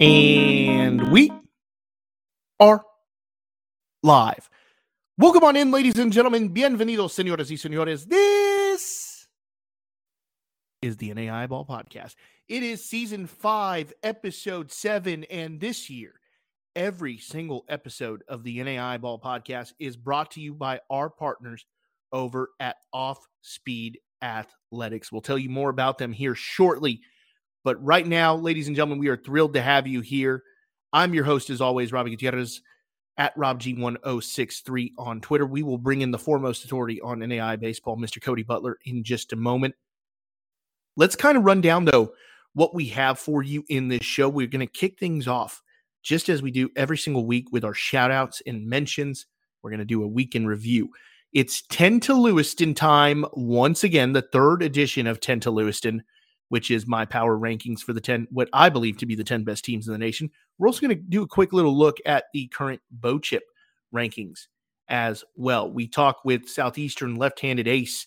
And we are live. Welcome on in, ladies and gentlemen. Bienvenidos, señoras y señores. This is the NAI Ball Podcast. It is season five, episode seven. And this year, every single episode of the NAI Ball Podcast is brought to you by our partners over at Off Speed Athletics. We'll tell you more about them here shortly. But right now, ladies and gentlemen, we are thrilled to have you here. I'm your host, as always, Robbie Gutierrez at RobG1063 on Twitter. We will bring in the foremost authority on NAI baseball, Mr. Cody Butler, in just a moment. Let's kind of run down, though, what we have for you in this show. We're going to kick things off just as we do every single week with our shout outs and mentions. We're going to do a week in review. It's 10 to Lewiston time once again, the third edition of 10 to Lewiston which is my power rankings for the 10, what I believe to be the 10 best teams in the nation. We're also going to do a quick little look at the current Bo-Chip rankings as well. We talk with Southeastern left handed ace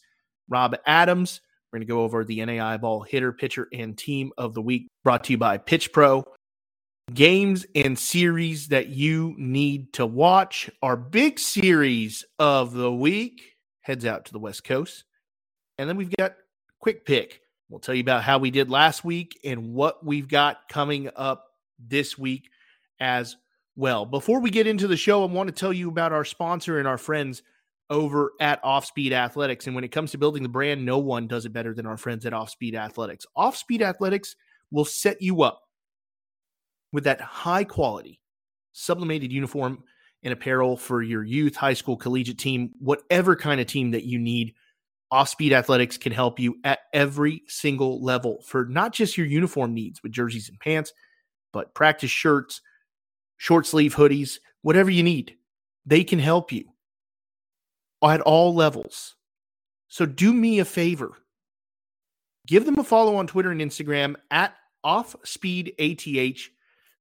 Rob Adams. We're going to go over the NAI ball hitter, pitcher, and team of the week brought to you by Pitch Pro. Games and series that you need to watch. Our big series of the week heads out to the West Coast. And then we've got quick pick We'll tell you about how we did last week and what we've got coming up this week as well. Before we get into the show, I want to tell you about our sponsor and our friends over at Offspeed Athletics. And when it comes to building the brand, no one does it better than our friends at Offspeed Athletics. Offspeed Athletics will set you up with that high quality sublimated uniform and apparel for your youth, high school, collegiate team, whatever kind of team that you need Offspeed Athletics can help you at every single level for not just your uniform needs with jerseys and pants, but practice shirts, short sleeve hoodies, whatever you need. They can help you at all levels. So do me a favor. Give them a follow on Twitter and Instagram at offspeedath.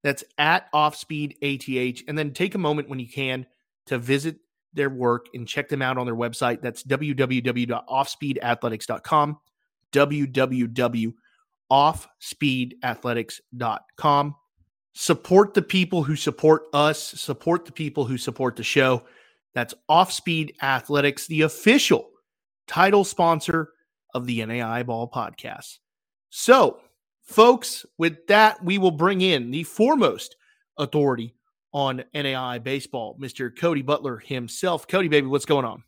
That's at Offspeed ATH. And then take a moment when you can to visit their work and check them out on their website. That's www.offspeedathletics.com. www.offspeedathletics.com. Support the people who support us, support the people who support the show. That's Offspeed Athletics, the official title sponsor of the NAI Ball podcast. So, folks, with that, we will bring in the foremost authority on NAI baseball, Mr. Cody Butler himself. Cody, baby, what's going on?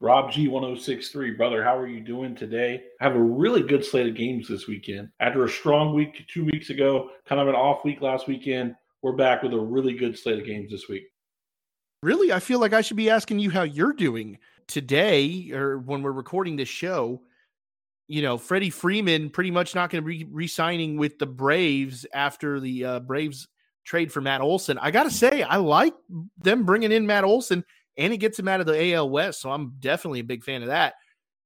Rob G1063, brother, how are you doing today? I have a really good slate of games this weekend. After a strong week two weeks ago, kind of an off week last weekend, we're back with a really good slate of games this week. Really? I feel like I should be asking you how you're doing today or when we're recording this show. You know, Freddie Freeman pretty much not going to be re signing with the Braves after the uh, Braves trade for Matt Olson. I got to say, I like them bringing in Matt Olson and it gets him out of the AL West. So I'm definitely a big fan of that.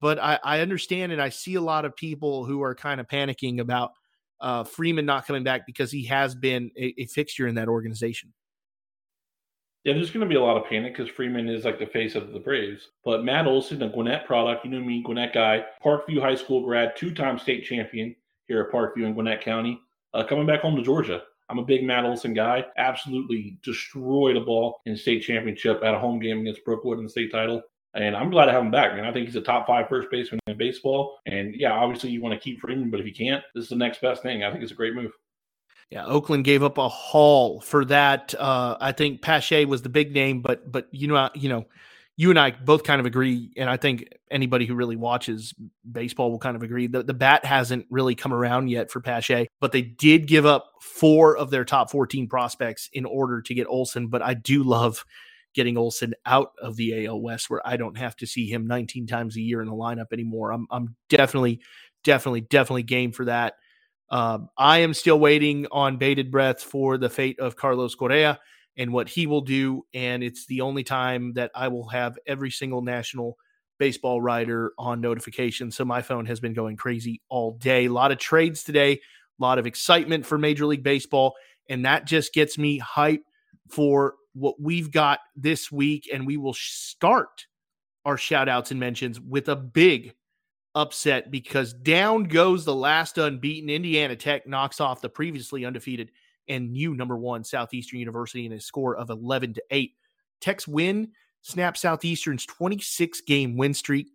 But I, I understand and I see a lot of people who are kind of panicking about uh, Freeman not coming back because he has been a, a fixture in that organization. Yeah, there's going to be a lot of panic because Freeman is like the face of the Braves. But Matt Olson, a Gwinnett product, you know me, Gwinnett guy, Parkview High School grad, two time state champion here at Parkview in Gwinnett County, uh, coming back home to Georgia. I'm a big Matt Olson guy. Absolutely destroyed a ball in state championship at a home game against Brookwood in the state title. And I'm glad to have him back, man. I think he's a top five first baseman in baseball. And yeah, obviously you want to keep Freeman, but if you can't, this is the next best thing. I think it's a great move. Yeah, Oakland gave up a haul for that. Uh, I think Pache was the big name, but but you know you know you and I both kind of agree, and I think anybody who really watches baseball will kind of agree that the bat hasn't really come around yet for Pache, but they did give up four of their top 14 prospects in order to get Olson. But I do love getting Olson out of the AL West where I don't have to see him 19 times a year in the lineup anymore. I'm, I'm definitely, definitely, definitely game for that. Um, I am still waiting on bated breath for the fate of Carlos Correa and what he will do. And it's the only time that I will have every single national baseball writer on notification. So my phone has been going crazy all day. A lot of trades today, a lot of excitement for Major League Baseball. And that just gets me hype for what we've got this week, and we will start our shout outs and mentions with a big upset because down goes the last unbeaten. Indiana Tech knocks off the previously undefeated and new number one Southeastern University in a score of 11 to 8. Tech's win snaps Southeastern's 26 game win streak.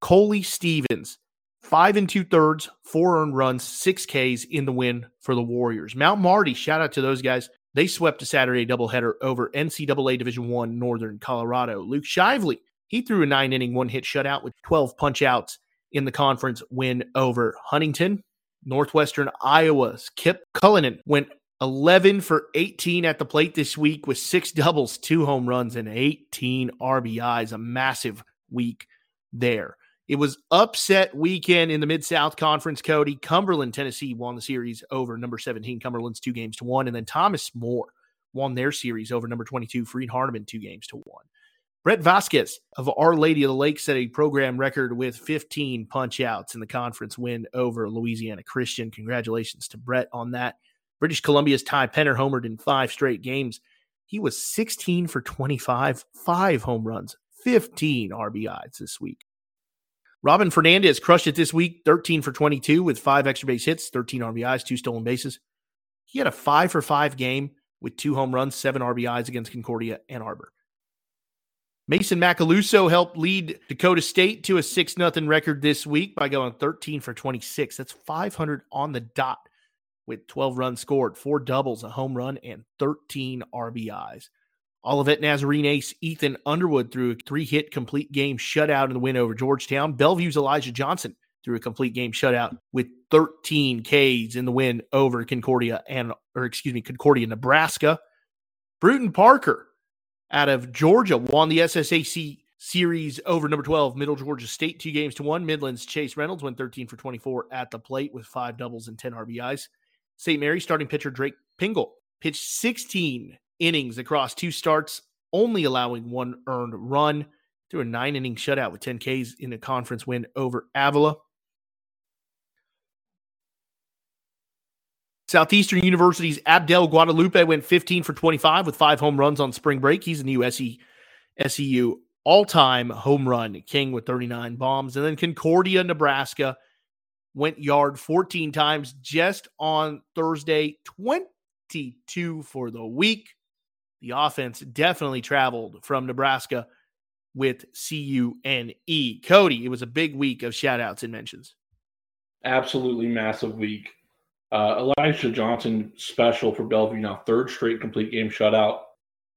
Coley Stevens, five and two thirds, four earned runs, six Ks in the win for the Warriors. Mount Marty, shout out to those guys. They swept a Saturday doubleheader over NCAA Division One Northern Colorado. Luke Shively, he threw a nine inning one hit shutout with 12 punch outs in the conference win over Huntington. Northwestern Iowa's Kip Cullinan went 11 for 18 at the plate this week with six doubles, two home runs, and 18 RBIs. A massive week there. It was upset weekend in the Mid South Conference. Cody Cumberland, Tennessee won the series over number 17 Cumberlands two games to one, and then Thomas More won their series over number 22 Freed Hardeman two games to one. Brett Vasquez of Our Lady of the Lake set a program record with 15 punch outs in the conference win over Louisiana Christian. Congratulations to Brett on that. British Columbia's Ty Penner homered in five straight games. He was 16 for 25, five home runs, 15 RBIs this week. Robin Fernandez crushed it this week, 13 for 22 with five extra base hits, 13 RBIs, two stolen bases. He had a five for five game with two home runs, seven RBIs against Concordia Ann Arbor. Mason Macaluso helped lead Dakota State to a 6 0 record this week by going 13 for 26. That's 500 on the dot with 12 runs scored, four doubles, a home run, and 13 RBIs. Olivet Nazarene ace Ethan Underwood threw a three hit complete game shutout in the win over Georgetown. Bellevue's Elijah Johnson threw a complete game shutout with 13 Ks in the win over Concordia and, or excuse me, Concordia, Nebraska. Brewton-Parker out of Georgia won the SSAC series over number 12, Middle Georgia State, two games to one. Midland's Chase Reynolds went 13 for 24 at the plate with five doubles and 10 RBIs. St. Mary starting pitcher Drake Pingle pitched 16 innings across two starts, only allowing one earned run through a nine inning shutout with 10 Ks in a conference win over Avila. Southeastern University's Abdel Guadalupe went 15 for 25 with five home runs on spring break. He's a new SE, SEU all time home run king with 39 bombs. And then Concordia, Nebraska went yard 14 times just on Thursday, 22 for the week the offense definitely traveled from Nebraska with CUNE. Cody, it was a big week of shout outs and mentions. Absolutely massive week. Uh, Elijah Johnson special for Bellevue now, third straight complete game shutout.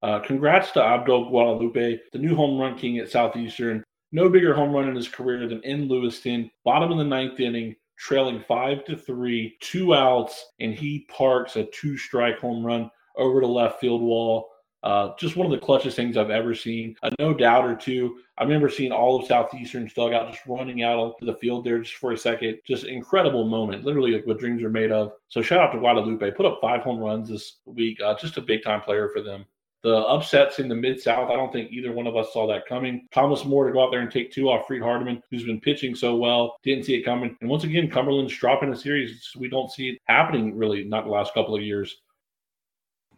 Uh, congrats to Abdul Guadalupe, the new home run king at Southeastern. No bigger home run in his career than in Lewiston. Bottom of the ninth inning, trailing five to three, two outs, and he parks a two strike home run over the left field wall. Uh, just one of the clutchest things I've ever seen. Uh, no doubt or two. I remember seeing all of Southeastern's dugout just running out onto the field there just for a second. Just incredible moment, literally like what dreams are made of. So shout out to Guadalupe. Put up five home runs this week. Uh, just a big time player for them. The upsets in the Mid South, I don't think either one of us saw that coming. Thomas More to go out there and take two off Freed Hardeman, who's been pitching so well, didn't see it coming. And once again, Cumberland's dropping a series. We don't see it happening really, not the last couple of years.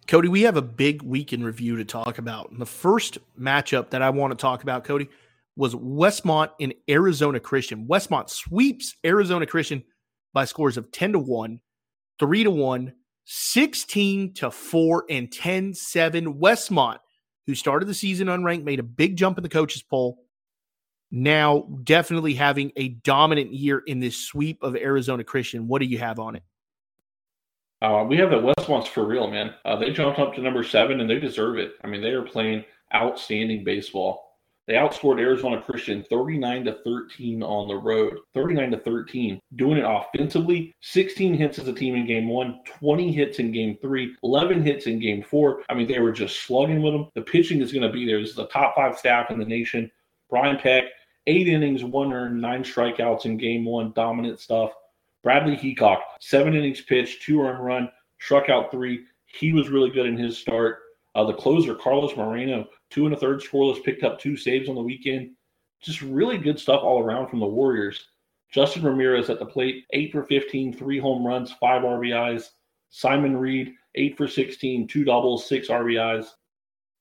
Cody, we have a big week in review to talk about. And the first matchup that I want to talk about, Cody, was Westmont in Arizona Christian. Westmont sweeps Arizona Christian by scores of 10 to 1, 3 to 1, 16 to 4, and 10 7. Westmont, who started the season unranked, made a big jump in the coaches' poll. Now, definitely having a dominant year in this sweep of Arizona Christian. What do you have on it? Uh, we have the West Westmont's for real, man. Uh, they jumped up to number seven, and they deserve it. I mean, they are playing outstanding baseball. They outscored Arizona Christian 39 to 13 on the road. 39 to 13. Doing it offensively. 16 hits as a team in game one, 20 hits in game three, 11 hits in game four. I mean, they were just slugging with them. The pitching is going to be there. This is the top five staff in the nation. Brian Peck, eight innings, one earned, nine strikeouts in game one. Dominant stuff. Bradley Heacock, seven innings pitched, two earned run, struck out three. He was really good in his start. Uh, the closer, Carlos Moreno, two and a third scoreless, picked up two saves on the weekend. Just really good stuff all around from the Warriors. Justin Ramirez at the plate, eight for 15, three home runs, five RBIs. Simon Reed, eight for 16, two doubles, six RBIs.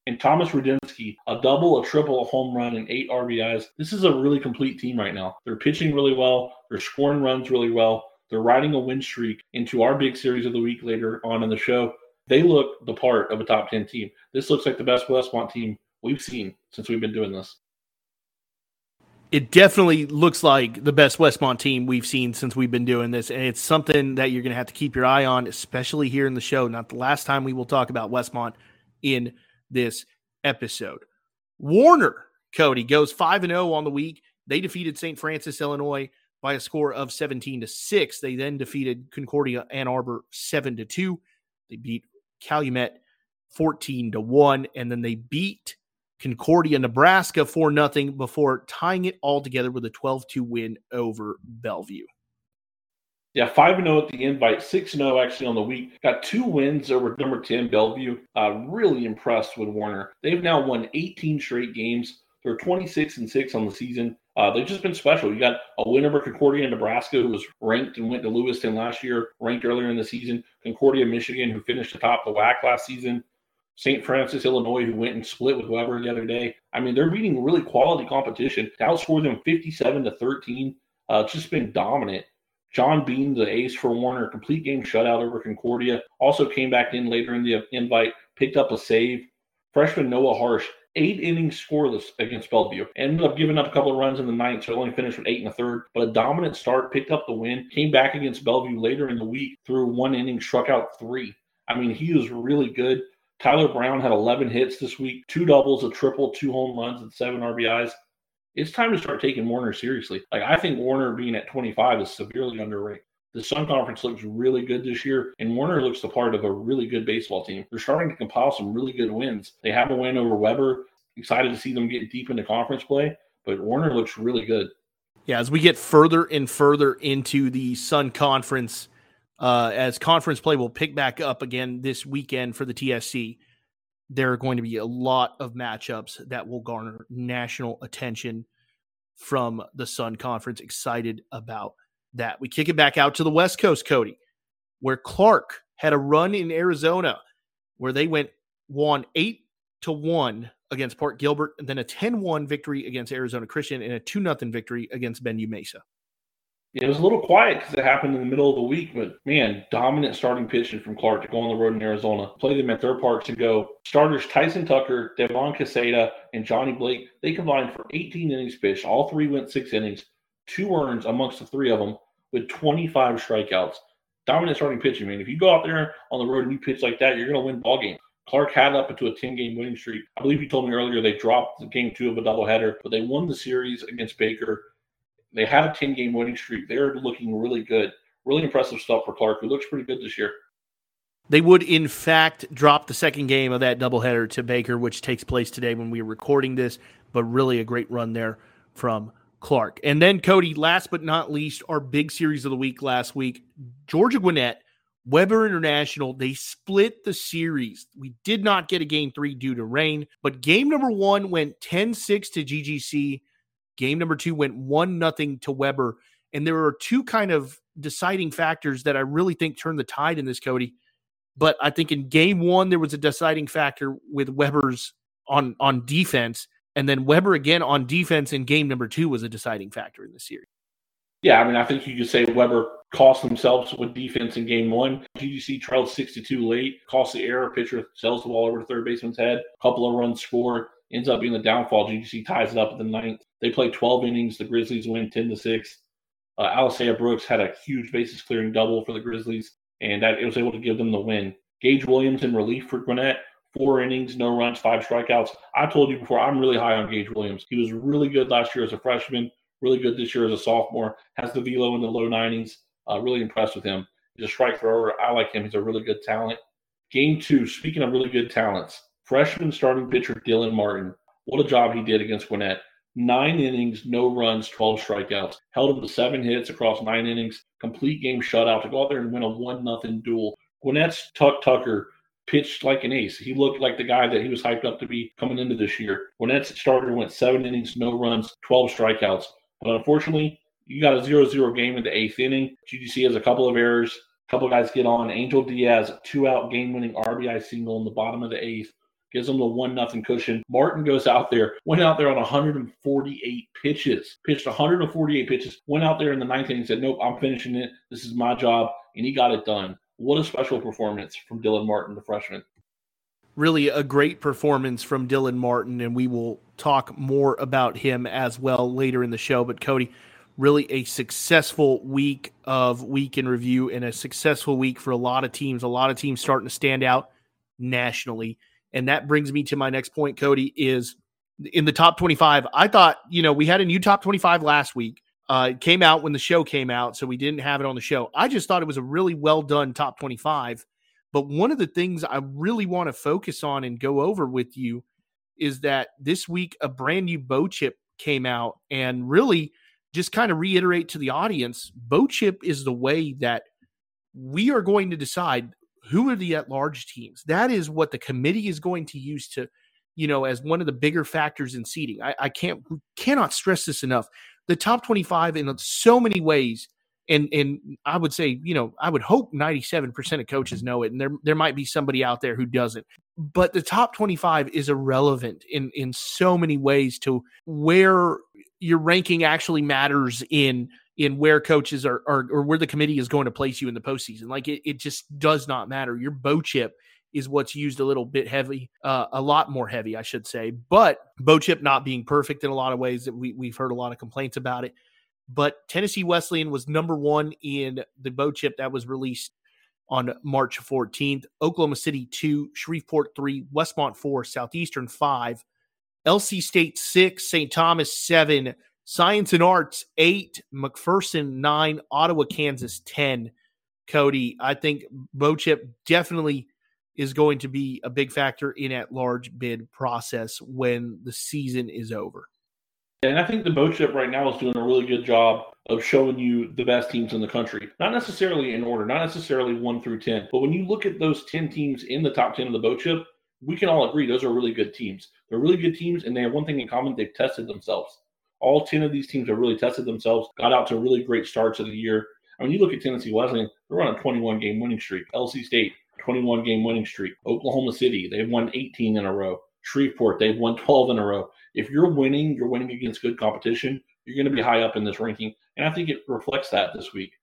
and Thomas Rudinsky, a double, a triple, a home run, and eight RBIs. This is a really complete team right now. They're pitching really well. They're scoring runs really well. They're riding a win streak into our big series of the week later on in the show. They look the part of a top 10 team. This looks like the best Westmont team we've seen since we've been doing this. It definitely looks like the best Westmont team we've seen since we've been doing this. And it's something that you're going to have to keep your eye on, especially here in the show. Not the last time we will talk about Westmont in this episode. Warner, Cody, goes 5 and 0 on the week. They defeated St. Francis, Illinois by a score of 17 to 6. They then defeated Concordia Ann Arbor 7 to 2. They beat Calumet 14 to 1 and then they beat Concordia Nebraska for nothing before tying it all together with a 12-2 win over Bellevue. Yeah, 5 0 at the invite, 6 0 actually on the week. Got two wins over number 10, Bellevue. Uh, really impressed with Warner. They've now won 18 straight games. They're 26 and 6 on the season. Uh, they've just been special. You got a win over Concordia, Nebraska, who was ranked and went to Lewiston last year, ranked earlier in the season. Concordia, Michigan, who finished atop the WAC last season. St. Francis, Illinois, who went and split with Webber the other day. I mean, they're beating really quality competition. To outscore them 57 to 13. Uh, it's just been dominant. John Bean, the ace for Warner, complete game shutout over Concordia. Also came back in later in the invite, picked up a save. Freshman Noah Harsh, eight innings scoreless against Bellevue. Ended up giving up a couple of runs in the ninth, so only finished with eight and a third. But a dominant start, picked up the win, came back against Bellevue later in the week, threw one inning, struck out three. I mean, he was really good. Tyler Brown had 11 hits this week, two doubles, a triple, two home runs, and seven RBIs it's time to start taking Warner seriously. Like I think Warner being at 25 is severely underrated. The Sun Conference looks really good this year, and Warner looks the part of a really good baseball team. They're starting to compile some really good wins. They have a win over Webber. Excited to see them get deep into conference play, but Warner looks really good. Yeah, as we get further and further into the Sun Conference, uh, as conference play will pick back up again this weekend for the TSC, there are going to be a lot of matchups that will garner national attention from the Sun Conference. Excited about that. We kick it back out to the West Coast, Cody, where Clark had a run in Arizona where they went won eight to one against Port Gilbert, and then a 10-1 victory against Arizona Christian and a 2-0 victory against Benue Mesa. It was a little quiet because it happened in the middle of the week, but man, dominant starting pitching from Clark to go on the road in Arizona. Play them at their parks and go. Starters Tyson Tucker, Devon Caseta, and Johnny Blake, they combined for 18 innings pitched. All three went six innings, two earns amongst the three of them with 25 strikeouts. Dominant starting pitching, man. If you go out there on the road and you pitch like that, you're going to win ball games. Clark had up into a 10 game winning streak. I believe you told me earlier they dropped the game two of a doubleheader, but they won the series against Baker they had a 10 game winning streak. They're looking really good. Really impressive stuff for Clark, who looks pretty good this year. They would, in fact, drop the second game of that doubleheader to Baker, which takes place today when we are recording this, but really a great run there from Clark. And then, Cody, last but not least, our big series of the week last week Georgia Gwinnett, Webber International, they split the series. We did not get a game three due to rain, but game number one went 10 6 to GGC. Game number two went one nothing to Webber. and there are two kind of deciding factors that I really think turned the tide in this, Cody. But I think in game one there was a deciding factor with Webber's on on defense, and then Webber again on defense in game number two was a deciding factor in the series. Yeah, I mean, I think you could say Webber cost themselves with defense in game one. GGC trailed 62 late, cost the error. Pitcher sells the ball over to third baseman's head. Couple of runs scored ends up being the downfall. GGC ties it up at the ninth. They play 12 innings. The Grizzlies win 10 to 6. Uh, Alisea Brooks had a huge bases clearing double for the Grizzlies, and that it was able to give them the win. Gage Williams in relief for Gwinnett, four innings, no runs, five strikeouts. I told you before, I'm really high on Gage Williams. He was really good last year as a freshman, really good this year as a sophomore, has the velo in the low 90s. Uh, really impressed with him. He's a strike thrower. I like him. He's a really good talent. Game two, speaking of really good talents, Freshman starting pitcher Dylan Martin. What a job he did against Gwinnett. Nine innings, no runs, 12 strikeouts. Held him to seven hits across nine innings. Complete game shutout to go out there and win a one nothing duel. Gwinnett's Tuck Tucker pitched like an ace. He looked like the guy that he was hyped up to be coming into this year. Gwinnett's starter went seven innings, no runs, 12 strikeouts. But unfortunately, you got a 0-0 game in the eighth inning. GGC has a couple of errors. A couple guys get on. Angel Diaz, two out game winning RBI single in the bottom of the eighth gives them the one nothing cushion. Martin goes out there, went out there on 148 pitches, pitched 148 pitches, went out there in the ninth inning, said, "Nope, I'm finishing it. This is my job," and he got it done. What a special performance from Dylan Martin, the freshman. Really, a great performance from Dylan Martin, and we will talk more about him as well later in the show. But Cody, really a successful week of week in review and a successful week for a lot of teams. A lot of teams starting to stand out nationally. And that brings me to my next point, Cody, is in the top 25. I thought, you know, we had a new top 25 last week. Uh, it came out when the show came out, so we didn't have it on the show. I just thought it was a really well done top 25. But one of the things I really want to focus on and go over with you is that this week a brand new bow chip came out and really – just kind of reiterate to the audience bow chip is the way that we are going to decide who are the at large teams. That is what the committee is going to use to, you know, as one of the bigger factors in seeding. I, I can't cannot stress this enough. The top 25 in so many ways and and I would say, you know, I would hope 97% of coaches know it, and there there might be somebody out there who doesn't. But the top 25 is irrelevant in in so many ways to where your ranking actually matters in in where coaches are, are or where the committee is going to place you in the postseason. Like it, it just does not matter. Your bow chip is what's used a little bit heavy, uh, a lot more heavy, I should say. But bow chip not being perfect in a lot of ways that we, we've heard a lot of complaints about it. But Tennessee Wesleyan was number one in the bow chip that was released on March 14th. Oklahoma City 2, Shreveport 3, Westmont 4, Southeastern 5, LC State 6, St. Thomas 7, Science and Arts 8, McPherson 9, Ottawa, Kansas 10. Cody, I think bow chip definitely is going to be a big factor in at large bid process when the season is over. And I think the boat chip right now is doing a really good job of showing you the best teams in the country. Not necessarily in order, not necessarily one through 10, but when you look at those 10 teams in the top 10 of the boat chip, we can all agree those are really good teams. They're really good teams, and they have one thing in common they've tested themselves. All 10 of these teams have really tested themselves, got out to really great starts of the year. I mean, you look at Tennessee Wesleyan, they're on a 21 game winning streak. LC State, 21 game winning streak. Oklahoma City, they've won 18 in a row. Shreveport, they've won 12 in a row if you're winning, you're winning against good competition, you're going to be high up in this ranking. And I think it reflects that this week.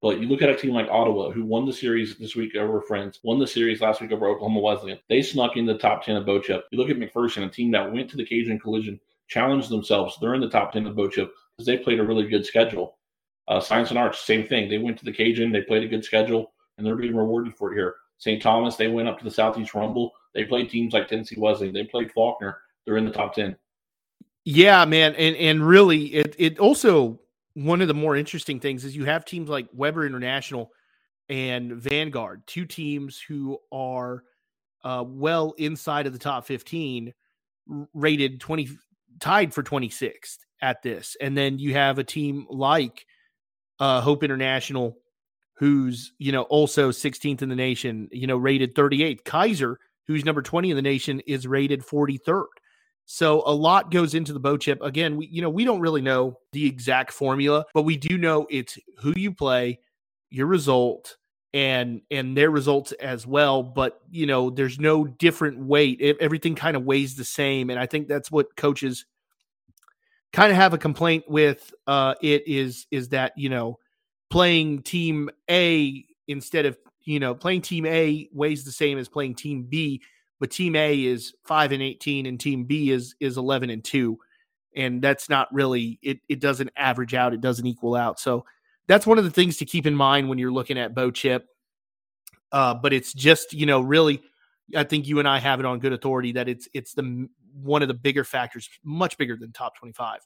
But you look at a team like Ottawa, who won the series this week over Friends, won the series last week over Oklahoma Wesleyan. They snuck in the top 10 of bow chip. You look at McPherson, a team that went to the Cajun Collision, challenged themselves. They're in the top 10 of bow chip because they played a really good schedule. Uh, Science and Arts, same thing. They went to the Cajun, they played a good schedule, and they're being rewarded for it here. St. Thomas, they went up to the Southeast Rumble. They played teams like Tennessee Wesleyan. They played Faulkner. They're in the top 10. Yeah, man, and and really, it it also one of the more interesting things is you have teams like Webber International and Vanguard, two teams who are uh, well inside of the top fifteen, rated twenty, tied for twenty sixth at this, and then you have a team like uh, Hope International, who's you know also sixteenth in the nation, you know rated thirty eighth. Keiser, who's number twenty in the nation, is rated forty third. So a lot goes into the bow chip. Again, we you know, we don't really know the exact formula, but we do know it's who you play, your result, and and their results as well but you know there's no different weight it, everything kind of weighs the same and i think that's what coaches kind of have a complaint with uh it is is that you know playing team a instead of you know playing team a weighs the same as playing team b but team A is 5 and 18 and team B is is 11 and 2 and that's not really it it doesn't average out it doesn't equal out. So that's one of the things to keep in mind when you're looking at bow chip. Uh, but it's just you know really I think you and I have it on good authority that it's it's the one of the bigger factors much bigger than top 25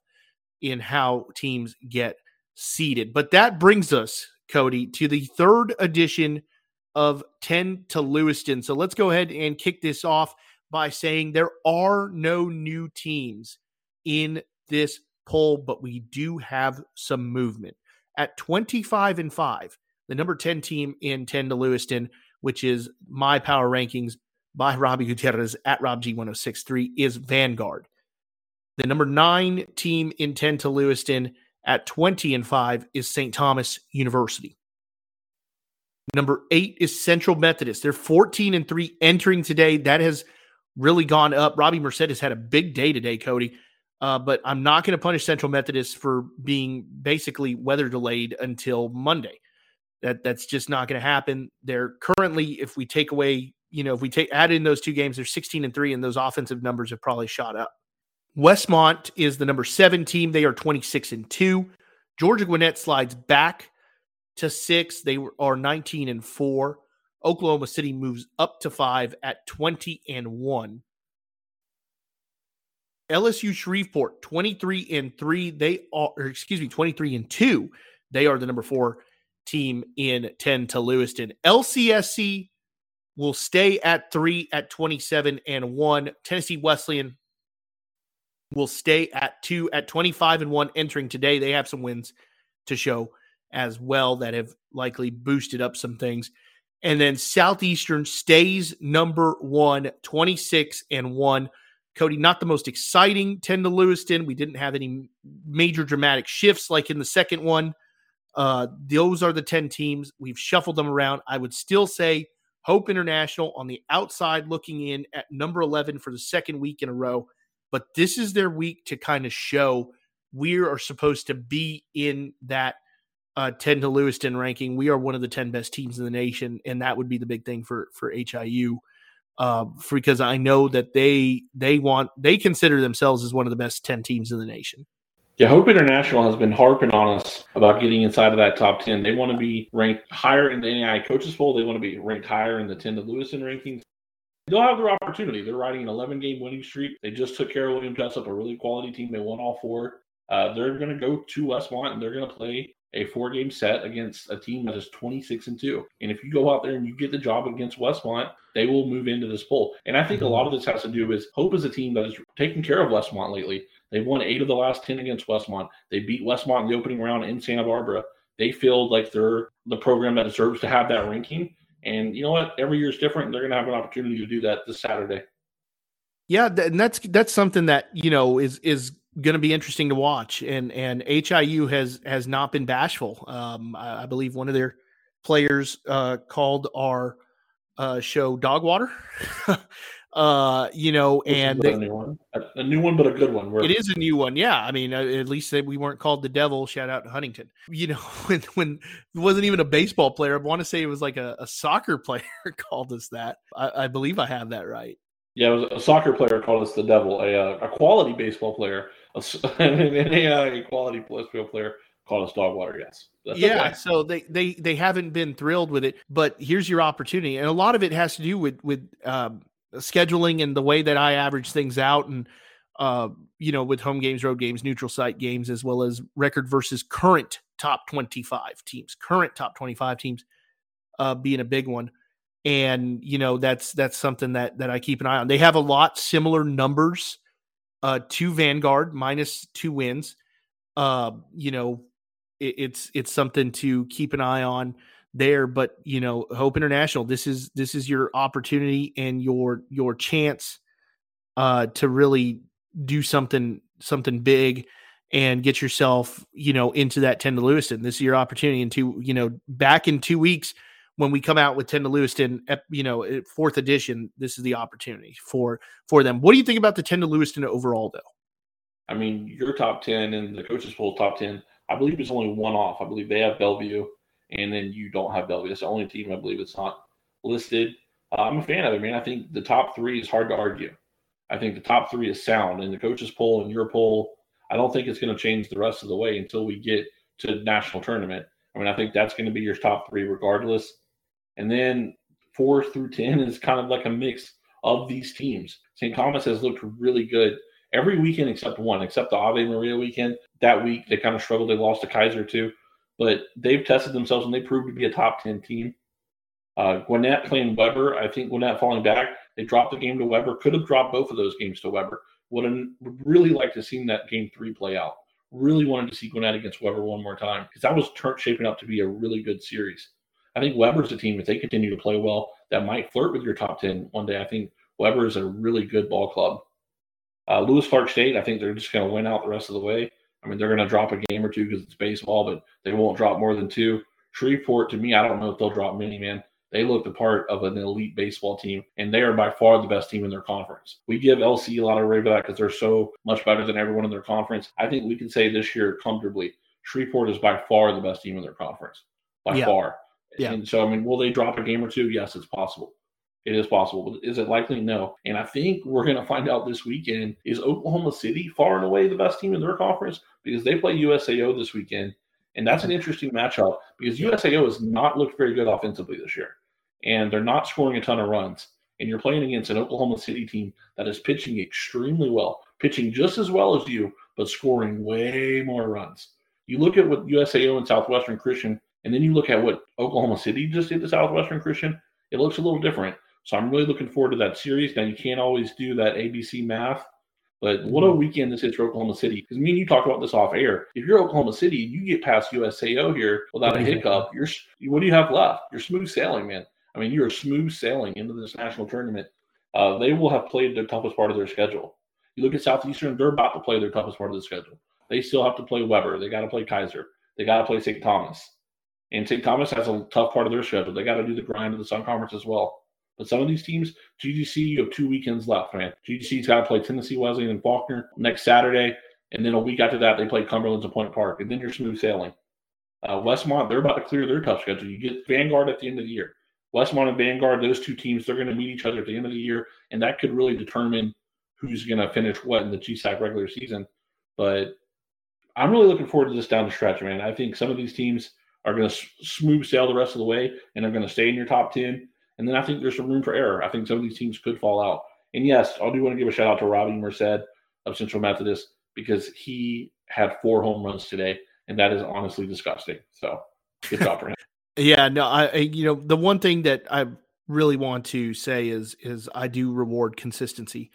in how teams get seeded but that brings us Cody to the third edition of 10 to Lewiston. So let's go ahead and kick this off by saying there are no new teams in this poll, but we do have some movement. At 25 and 5, the number 10 team in 10 to Lewiston, which is my power rankings by Robbie Gutierrez at RobG1063, is Vanguard. The number nine team in 10 to Lewiston at 20 and 5 is St. Thomas University. Number eight is Central Methodist. They're 14 and three entering today. That has really gone up. Robbie Mercedes had a big day today, Cody. Uh, but I'm not going to punish Central Methodist for being basically weather delayed until Monday. That that's just not going to happen. They're currently, if we take away, you know, if we take add in those two games, they're 16 and three, and those offensive numbers have probably shot up. Westmont is the number seven team. They are 26 and two. Georgia Gwinnett slides back to six. They are 19 and four. Oklahoma City moves up to five at 20 and one. LSU Shreveport 23 and 3 they are excuse me 23 and 2 they are the number 4 team in 10 to Lewiston LCSC will stay at 3 at 27 and 1 Tennessee Wesleyan will stay at 2 at 25 and 1 entering today they have some wins to show as well that have likely boosted up some things and then Southeastern stays number 1 26 and 1 Cody, not the most exciting 10 to Lewiston. We didn't have any major dramatic shifts like in the second one. Uh, those are the 10 teams. We've shuffled them around. I would still say Hope International on the outside looking in at number 11 for the second week in a row. But this is their week to kind of show we are supposed to be in that uh, 10 to Lewiston ranking. We are one of the 10 best teams in the nation. And that would be the big thing for, for HIU uh, because I know that they they want they consider themselves as one of the best ten teams in the nation. Yeah, Hope International has been harping on us about getting inside of that top ten. They want to be ranked higher in the NAI coaches poll. They want to be ranked higher in the ten to Lewiston rankings. They'll have their opportunity. They're riding an 11 game winning streak. They just took care of William Jessup, a really quality team. They won all four. Uh, they're going to go to Westmont and they're going to play a four game set against a team that is 26 and 2. And if you go out there and you get the job against Westmont, they will move into this poll. And I think a lot of this has to do with Hope is a team that has taken care of Westmont lately. They've won eight of the last 10 against Westmont. They beat Westmont in the opening round in Santa Barbara. They feel like they're the program that deserves to have that ranking. And you know what? Every year is different. They're going to have an opportunity to do that this Saturday. Yeah, and that's that's something that you know is is going to be interesting to watch. And and HIU has has not been bashful. Um, I, I believe one of their players uh, called our uh, show Dog Water. uh, you know, and they, a new one, a new one, but a good one. It is a new one. Yeah, I mean, uh, at least we weren't called the devil. Shout out to Huntington. You know, when when it wasn't even a baseball player. I want to say it was like a, a soccer player called us that. I, I, believe I have that right. Yeah, it was a soccer player called us the devil. A uh, a quality baseball player an quality baseball player called us dog water. Yes. That's yeah. Okay. So they they they haven't been thrilled with it, but here's your opportunity, and a lot of it has to do with with um, scheduling and the way that I average things out, and uh, you know, with home games, road games, neutral site games, as well as record versus current top 25 teams, current top 25 teams, uh, being a big one. And you know that's that's something that that I keep an eye on. They have a lot similar numbers uh, to Vanguard minus two wins. Uh, you know, it, it's it's something to keep an eye on there. But you know, Hope International, this is this is your opportunity and your your chance uh, to really do something something big and get yourself you know into that 10 to Lewiston. This is your opportunity. And to you know, back in two weeks when we come out with 10 to Lewiston, you know, eh, fourth edition, this is the opportunity for for them. What do you think about the 10 to Lewiston overall, though? I mean, your top 10 and the coaches poll top 10, I believe it's only one off. I believe they have Bellevue, and then you don't have Bellevue. It's the only team I believe it's not listed. Uh, I'm a fan of it, man. I think the top three is hard to argue. I think the top three is sound, and the coaches poll and your poll, I don't think it's going to change the rest of the way until we get to national tournament. I mean, I think that's going to be your top three regardless. And then four through 10 is kind of like a mix of these teams. St. Thomas has looked really good every weekend except one, except the Ave Maria weekend. That week, they kind of struggled. They lost to Keiser too, but they've tested themselves and they proved to be a top 10 team. Uh, Gwinnett playing Webber. I think Gwinnett falling back. They dropped the game to Webber. Could have dropped both of those games to Webber. Would would really like to see that game three play out. Really wanted to see Gwinnett against Webber one more time because that was shaping up to be a really good series. I think Webber's a team, if they continue to play well, that might flirt with your top 10 one day. I think Webber is a really good ball club. Uh, Lewis Clark State, I think they're just going to win out the rest of the way. I mean, they're going to drop a game or two because it's baseball, but they won't drop more than two. Shreveport, to me, I don't know if they'll drop many, man. They look the part of an elite baseball team, and they are by far the best team in their conference. We give LC a lot of rave for that because they're so much better than everyone in their conference. I think we can say this year comfortably, Shreveport is by far the best team in their conference, by Yeah. far. Yeah. And so, I mean, will they drop a game or two? Yes, it's possible. It is possible. But is it likely? No. And I think we're going to find out this weekend is Oklahoma City far and away the best team in their conference because they play USAO this weekend. And that's an interesting matchup because USAO has not looked very good offensively this year. And they're not scoring a ton of runs. And you're playing against an Oklahoma City team that is pitching extremely well, pitching just as well as you, but scoring way more runs. You look at what USAO and Southwestern Christian, and then you look at what Oklahoma City just did to Southwestern Christian, it looks a little different. So I'm really looking forward to that series. Now you can't always do that ABC math, but what a weekend this is for Oklahoma City. Because me and you talked about this off air. If you're Oklahoma City, you get past USAO here without a hiccup. You're what do you have left? You're smooth sailing, man. I mean, you're smooth sailing into this national tournament. Uh, they will have played the toughest part of their schedule. You look at Southeastern; they're about to play their toughest part of the schedule. They still have to play Webber. They got to play Keiser. They got to play St. Thomas. And St. Thomas has a tough part of their schedule. They got to do the grind of the Sun Conference as well. But some of these teams, GGC, you have two weekends left, man. GGC's got to play Tennessee Wesleyan and Faulkner next Saturday. And then a week after that, they play Cumberlands and Point Park. And then you're smooth sailing. Uh, Westmont, they're about to clear their tough schedule. You get Vanguard at the end of the year. Westmont and Vanguard, those two teams, they're going to meet each other at the end of the year. And that could really determine who's going to finish what in the GSAC regular season. But I'm really looking forward to this down the stretch, man. I think some of these teams are going to smooth sail the rest of the way and they're going to stay in your top 10. And then I think there's some room for error. I think some of these teams could fall out. And yes, I do want to give a shout out to Robbie Merced of Central Methodist because he had four home runs today, and that is honestly disgusting. So good job for him. Yeah, no, I, you know the one thing that I really want to say is is I do reward consistency,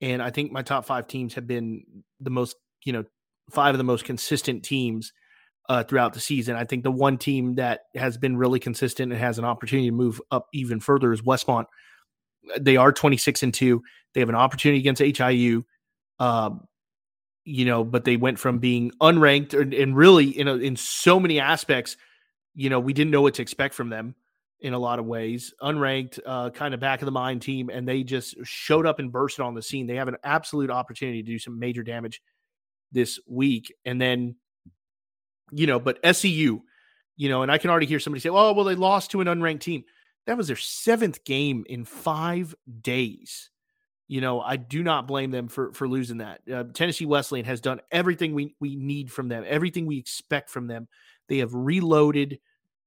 and I think my top five teams have been the most you know five of the most consistent teams uh, throughout the season. I think the one team that has been really consistent and has an opportunity to move up even further is Westmont. They are 26 and 2. They have an opportunity against HIU. Um, you know, but they went from being unranked and, and really in in so many aspects, you know, we didn't know what to expect from them in a lot of ways. Unranked, uh, kind of back of the mind team, and they just showed up and bursted on the scene. They have an absolute opportunity to do some major damage this week. And then you know, but SEU, you know, and I can already hear somebody say, "Oh, well, they lost to an unranked team." That was their seventh game in five days. You know, I do not blame them for for losing that. Uh, Tennessee Wesleyan has done everything we we need from them, everything we expect from them. They have reloaded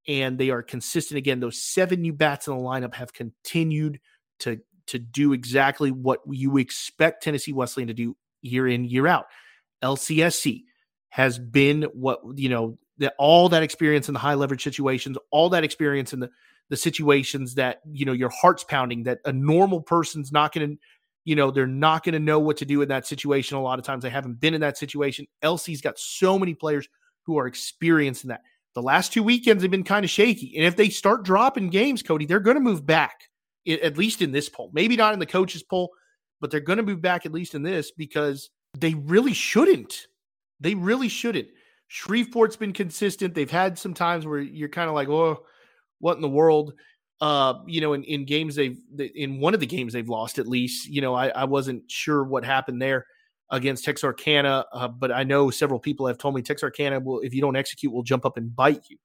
and they are consistent. Again, those seven new bats in the lineup have continued to to do exactly what you expect Tennessee Wesleyan to do year in year out. LCSC has been what you know that all that experience in the high leverage situations, all that experience in the the situations that you know your heart's pounding that a normal person's not going to you know they're not going to know what to do in that situation. A lot of times they haven't been in that situation. Lc's got so many players who are experienced in that. The last two weekends have been kind of shaky and if they start dropping games cody they're going to move back at least in this poll. Maybe not in the coaches poll but they're going to move back at least in this because they really shouldn't they really shouldn't. Shreveport's been consistent. They've had some times where you're kind of like, oh, what in the world? Uh, you know, in, in games they've in one of the games they've lost at least. You know, I, I wasn't sure what happened there against Texarkana, uh, but I know several people have told me Texarkana will, if you don't execute, will jump up and bite you.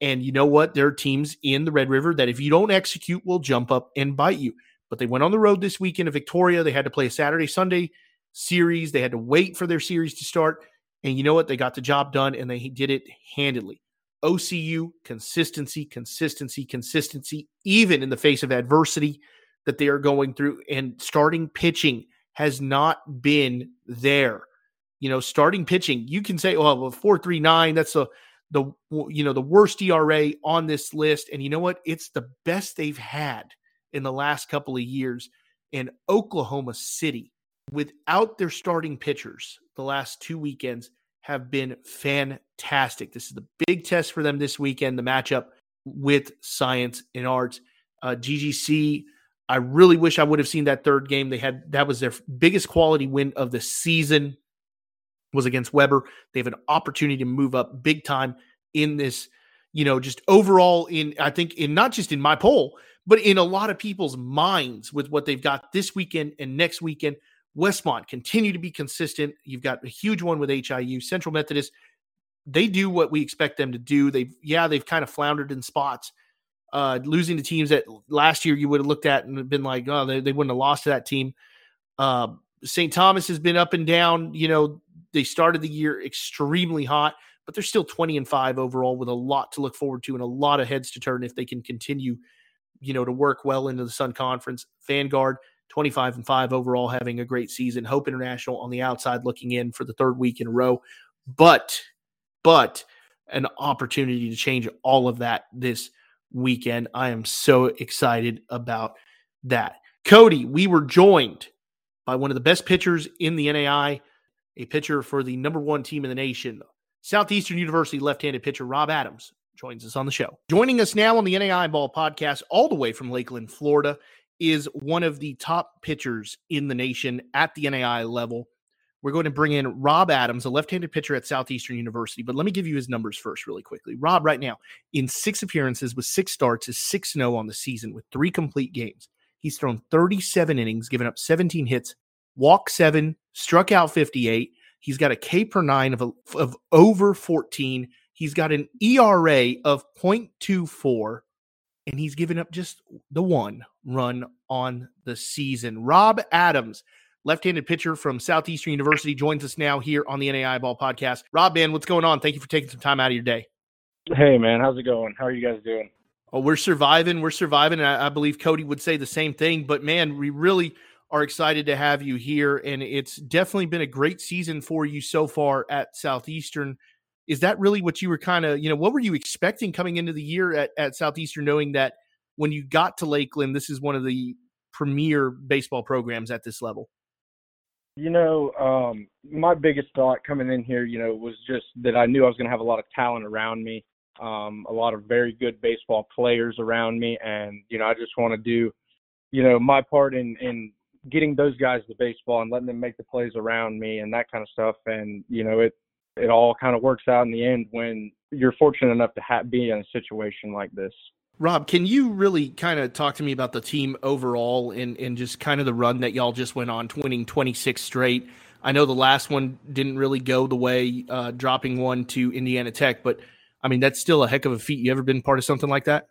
And you know what? There are teams in the Red River that if you don't execute, will jump up and bite you. But they went on the road this weekend to Victoria. They had to play a Saturday Sunday series. They had to wait for their series to start. And you know what? They got the job done and they did it handedly. OCU, consistency, consistency, consistency, even in the face of adversity that they are going through. And starting pitching has not been there. You know, starting pitching, you can say, oh, well, 439, that's a the you know the worst ERA on this list. And you know what? It's the best they've had in the last couple of years. And Oklahoma City, without their starting pitchers, the last two weekends have been fantastic. This is the big test for them this weekend, the matchup with Science and Arts. Uh, GGC, I really wish I would have seen that third game. They had that was their biggest quality win of the season was against Webber. They have an opportunity to move up big time in this you know, just overall in I think in not just in my poll, but in a lot of people's minds with what they've got this weekend and next weekend. Westmont continue to be consistent. You've got a huge one with HIU, Central Methodist. They do what we expect them to do. They've yeah, they've kind of floundered in spots, uh, losing to teams that last year you would have looked at and been like, oh, they, they wouldn't have lost to that team. Uh, St. Thomas has been up and down. You know, they started the year extremely hot, but they're still 20 and 5 overall with a lot to look forward to and a lot of heads to turn if they can continue, you know, to work well into the Sun Conference. Vanguard 25 and 5 overall having a great season. Hope International on the outside looking in for the third week in a row. But but an opportunity to change all of that this weekend. I am so excited about that. Cody, we were joined by one of the best pitchers in the NAIA, a pitcher for the number one team in the nation, Southeastern University left handed pitcher Rob Adams joins us on the show. Joining us now on the NAIA Ball podcast, all the way from Lakeland, Florida, is one of the top pitchers in the nation at the NAIA level. We're going to bring in Rob Adams, a left handed pitcher at Southeastern University. But let me give you his numbers first, really quickly. Rob, right now, in six appearances with six starts, is 6 0 on the season with three complete games. He's thrown 37 innings, given up 17 hits, walked seven, struck out 58. He's got a K per nine of, a, of over 14. He's got an ERA of 0.24, and he's given up just the one run on the season. Rob Adams, left-handed pitcher from Southeastern University, joins us now here on the NAIA Ball Podcast. Rob, man, what's going on? Thank you for taking some time out of your day. Hey, man, how's it going? How are you guys doing? Oh, we're surviving. We're surviving. I, I believe Cody would say the same thing. But man, we really are excited to have you here, and it's definitely been a great season for you so far at Southeastern. Is that really what you were kind of, you know, what were you expecting coming into the year at, at Southeastern, knowing that when you got to Lakeland, this is one of the premier baseball programs at this level? You know, um, my biggest thought coming in here, you know, was just that I knew I was going to have a lot of talent around me, um, a lot of very good baseball players around me, and you know, I just want to do, you know, my part in in getting those guys the baseball and letting them make the plays around me and that kind of stuff. And you know, it it all kind of works out in the end when you're fortunate enough to ha- be in a situation like this. Rob, can you really kind of talk to me about the team overall and, and just kind of the run that y'all just went on, winning 26 straight? I know the last one didn't really go the way, uh, dropping one to Indiana Tech, but I mean, that's still a heck of a feat. You ever been part of something like that?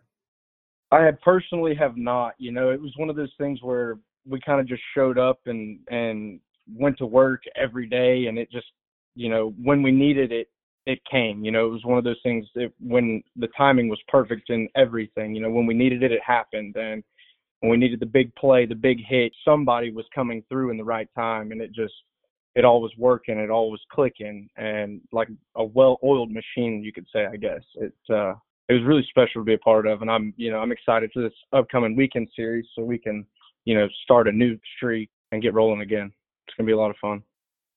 I personally have not. You know, it was one of those things where we kind of just showed up and and went to work every day, and it just, you know, when we needed it, it came. You know, it was one of those things that when the timing was perfect in everything. You know, when we needed it, it happened, and when we needed the big play, the big hit, somebody was coming through in the right time, and it just it all was working, it all was clicking, and like a well-oiled machine, you could say. I guess it uh, it was really special to be a part of, and I'm you know I'm excited for this upcoming weekend series so we can you know start a new streak and get rolling again. It's gonna be a lot of fun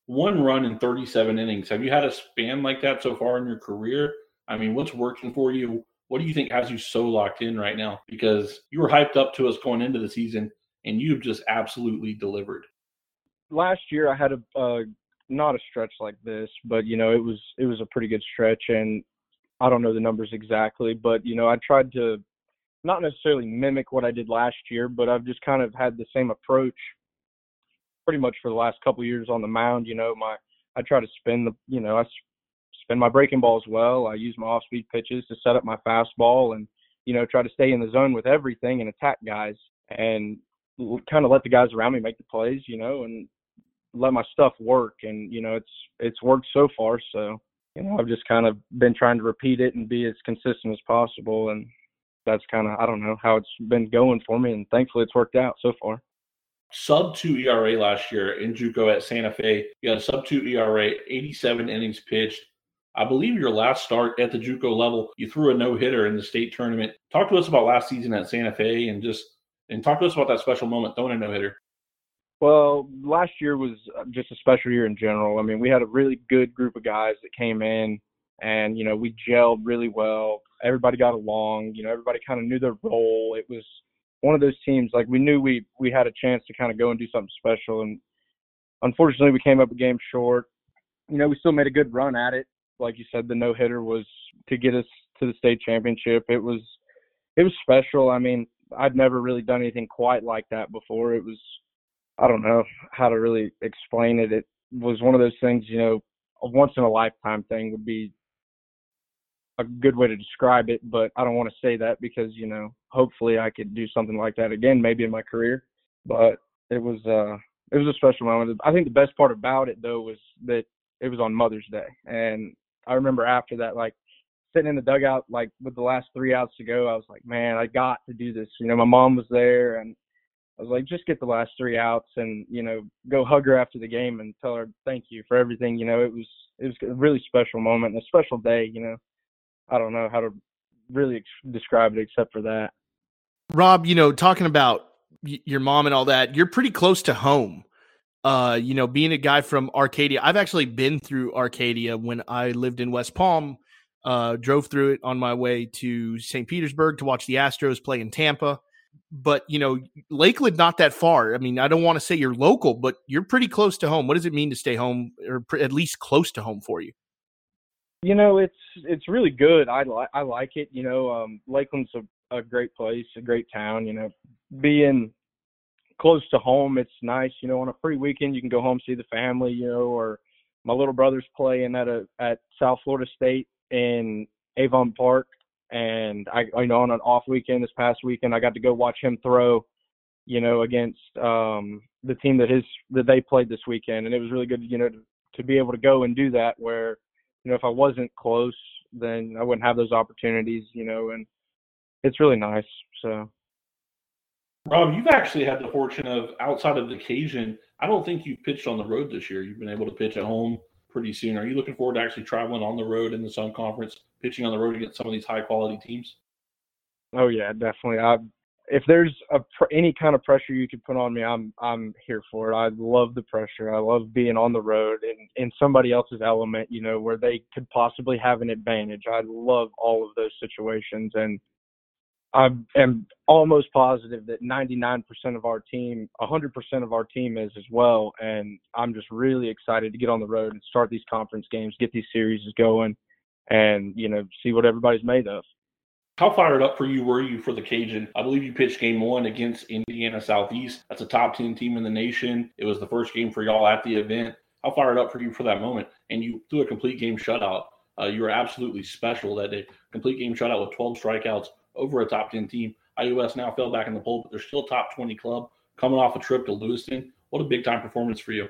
one run in 37 innings. Have you had a span like that so far in your career? I mean, what's working for you? What do you think has you so locked in right now? Because you were hyped up to us going into the season, and you've just absolutely delivered. Last year, I had a uh, not a stretch like this, but you know, it was it was a pretty good stretch, and I don't know the numbers exactly, but you know, I tried to not necessarily mimic what I did last year, but I've just kind of had the same approach pretty much for the last couple years on the mound. You know, my I try to spin the you know I spin my breaking ball as well. I use my off speed pitches to set up my fastball and you know try to stay in the zone with everything and attack guys and kind of let the guys around me make the plays. You know, and let my stuff work. And you know, it's it's worked so far. So you know, I've just kind of been trying to repeat it and be as consistent as possible. And that's kind of I don't know how it's been going for me, and thankfully it's worked out so far sub two ERA last year in JUCO at Santa Fe. You had a sub two ERA, 87 innings pitched. I believe your last start at the JUCO level, you threw a no hitter in the state tournament. Talk to us about last season at Santa Fe and just and talk to us about that special moment throwing a no hitter. Well, last year was just a special year in general. I mean, we had a really good group of guys that came in, and you know we gelled really well. Everybody got along. You know, everybody kind of knew their role. It was one of those teams like we knew we we had a chance to kind of go and do something special and unfortunately we came up a game short you know we still made a good run at it like you said the no hitter was to get us to the state championship. It was it was special. I mean, I'd never really done anything quite like that before. It was I don't know how to really explain it. It was one of those things, you know, a once in a lifetime thing would be a good way to describe it, but I don't want to say that because, you know, hopefully I could do something like that again maybe in my career. But it was uh it was a special moment. I think the best part about it though was that it was on Mother's Day. And I remember after that like sitting in the dugout like with the last three outs to go, I was like, Man, I got to do this. You know, my mom was there and I was like, just get the last three outs and, you know, go hug her after the game and tell her thank you for everything. You know, it was it was a really special moment, a special day, you know. I don't know how to really ex- describe it except for that. Rob, you know, talking about y- your mom and all that, you're pretty close to home. Uh, you know, being a guy from Arcadia, I've actually been through Arcadia when I lived in West Palm. Uh, drove through it on my way to St. Petersburg to watch the Astros play in Tampa. But you know, Lakeland not that far. I mean, I don't want to say you're local, but you're pretty close to home. What does it mean to stay home, or pr- at least close to home for you? You know, it's it's really good. I like I like it. You know, um, Lakeland's a, a great place, a great town. You know, being close to home, it's nice. You know, on a free weekend, you can go home see the family. You know, or my little brother's playing at a at South Florida State in Avon Park, and I, you know, on an off weekend this past weekend, I got to go watch him throw. You know, against um, the team that his that they played this weekend, and it was really good. You know, to, to be able to go and do that where you know, if I wasn't close, then I wouldn't have those opportunities, you know, and it's really nice. So, Rob, you've actually had the fortune of outside of the occasion. I don't think you've pitched on the road this year. You've been able to pitch at home pretty soon. Are you looking forward to actually traveling on the road in the Sun Conference, pitching on the road against some of these high quality teams? Oh yeah, definitely. I if there's a any kind of pressure you could put on me, I'm I'm here for it. I love the pressure. I love being on the road and in somebody else's element, you know, where they could possibly have an advantage. I love all of those situations, and I am almost positive that 99% of our team, 100% of our team is as well. And I'm just really excited to get on the road and start these conference games, get these series going, and you know, see what everybody's made of. How fired up for you were you for the Cajun? I believe you pitched game one against Indiana Southeast. That's a top 10 team in the nation. It was the first game for y'all at the event. How fired up for you for that moment? And you threw a complete game shutout. Uh, you were absolutely special that day. Complete game shutout with 12 strikeouts over a top 10 team. IUS now fell back in the poll, but they're still top 20 club coming off a trip to Lewiston. What a big time performance for you.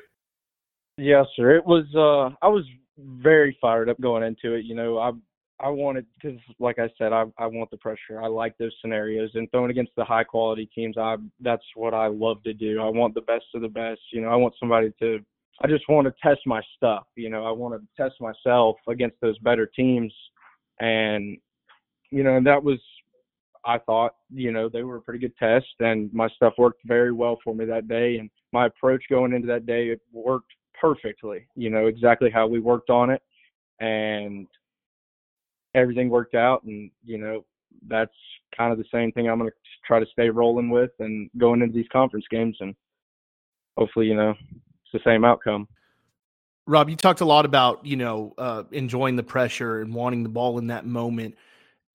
Yes, sir. It was, uh, I was very fired up going into it. You know, I I wanted because, like I said, I I want the pressure. I like those scenarios and throwing against the high quality teams. I that's what I love to do. I want the best of the best. You know, I want somebody to. I just want to test my stuff. You know, I want to test myself against those better teams, and you know, and that was. I thought, you know, they were a pretty good test, and my stuff worked very well for me that day. And my approach going into that day it worked perfectly. You know, exactly how we worked on it, and everything worked out and you know that's kind of the same thing i'm going to try to stay rolling with and going into these conference games and hopefully you know it's the same outcome. Rob you talked a lot about you know uh, enjoying the pressure and wanting the ball in that moment.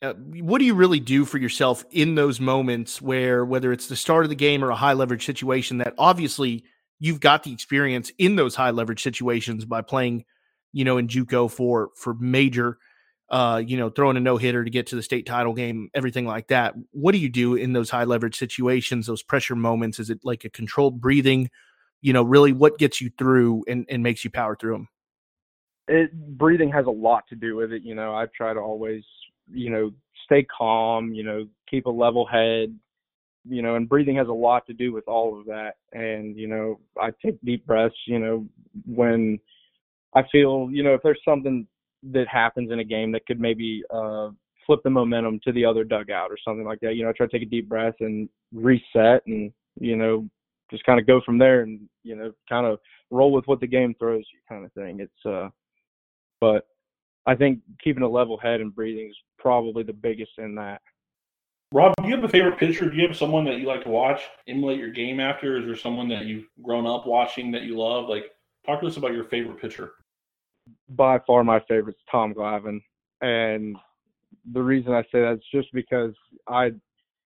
Uh, what do you really do for yourself in those moments where whether it's the start of the game or a high leverage situation that obviously you've got the experience in those high leverage situations by playing you know in juco for for major uh, you know, throwing a no hitter to get to the state title game, everything like that. What do you do in those high leverage situations, those pressure moments? Is it like a controlled breathing? You know, really what gets you through and, and makes you power through them? It, breathing has a lot to do with it. You know, I try to always, you know, stay calm, you know, keep a level head, you know, and breathing has a lot to do with all of that. And, you know, I take deep breaths, you know, when I feel, you know, if there's something that happens in a game that could maybe uh, flip the momentum to the other dugout or something like that. You know, try to take a deep breath and reset and, you know, just kind of go from there and, you know, kind of roll with what the game throws you kind of thing. It's, uh, but I think keeping a level head and breathing is probably the biggest in that. Rob, do you have a favorite pitcher? Do you have someone that you like to watch, emulate your game after? Is there someone that you've grown up watching that you love? Like, talk to us about your favorite pitcher by far my favorite is Tom Glavine, and the reason I say that is just because I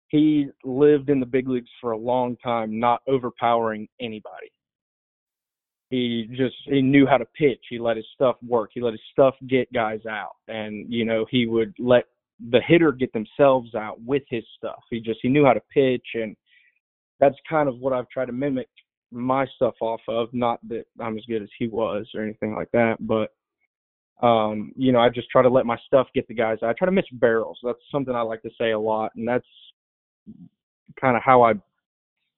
he lived in the big leagues for a long time, not overpowering anybody. He just he knew how to pitch. He let his stuff work. He let his stuff get guys out, and you know he would let the hitter get themselves out with his stuff. He just he knew how to pitch, and that's kind of what I've tried to mimic my stuff off of. Not that I'm as good as he was or anything like that, but um, you know, I just try to let my stuff get the guys. I try to miss barrels. That's something I like to say a lot, and that's kind of how I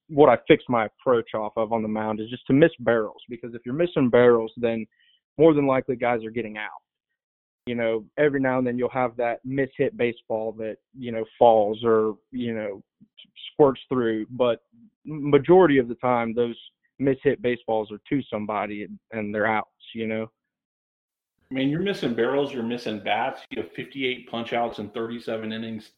what I fix my approach off of on the mound is just to miss barrels because if you're missing barrels, then more than likely guys are getting out. You know, every now and then you'll have that mishit baseball that you know falls or you know squirts through, but majority of the time those mishit baseballs are to somebody and they're outs. You know. I mean, you're missing barrels, you're missing bats. You have 58 punch outs in 37 innings.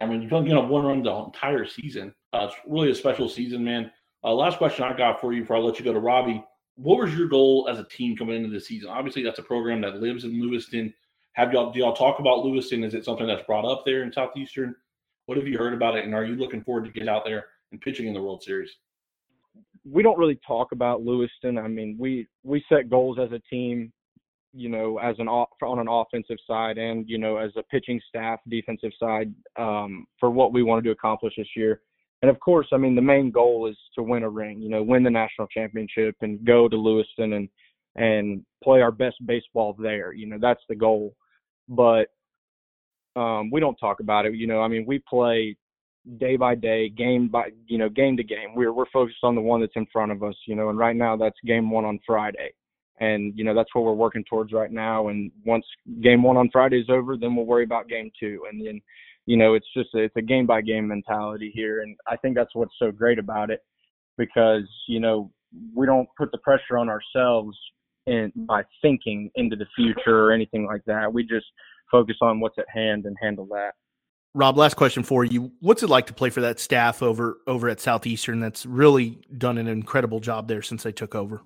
I mean, you've only given one run the entire season. Uh, it's really a special season, man. Uh, last question I got for you before I let you go to Robbie. What was your goal as a team coming into the season? Obviously, that's a program that lives in Lewiston. Have y'all do y'all talk about Lewiston? Is it something that's brought up there in Southeastern? What have you heard about it, and are you looking forward to get out there and pitching in the World Series? We don't really talk about Lewiston. I mean, we we set goals as a team you know, as an on an offensive side and, you know, as a pitching staff, defensive side, um, for what we wanted to accomplish this year. And of course, I mean, the main goal is to win a ring, you know, win the national championship and go to Lewiston and, and play our best baseball there. You know, that's the goal. But um, we don't talk about it. You know, I mean, we play day by day, game by, you know, game to game. We're, we're focused on the one that's in front of us, you know, and right now that's game one on Friday and you know that's what we're working towards right now. And once game one on Friday is over, then we'll worry about game two. And then, you know, it's just it's a game by game mentality here, and I think that's what's so great about it because you know we don't put the pressure on ourselves in by thinking into the future or anything like that. We just focus on what's at hand and handle that. Rob, last question for you. What's it like to play for that staff over over at Southeastern that's really done an incredible job there since they took over?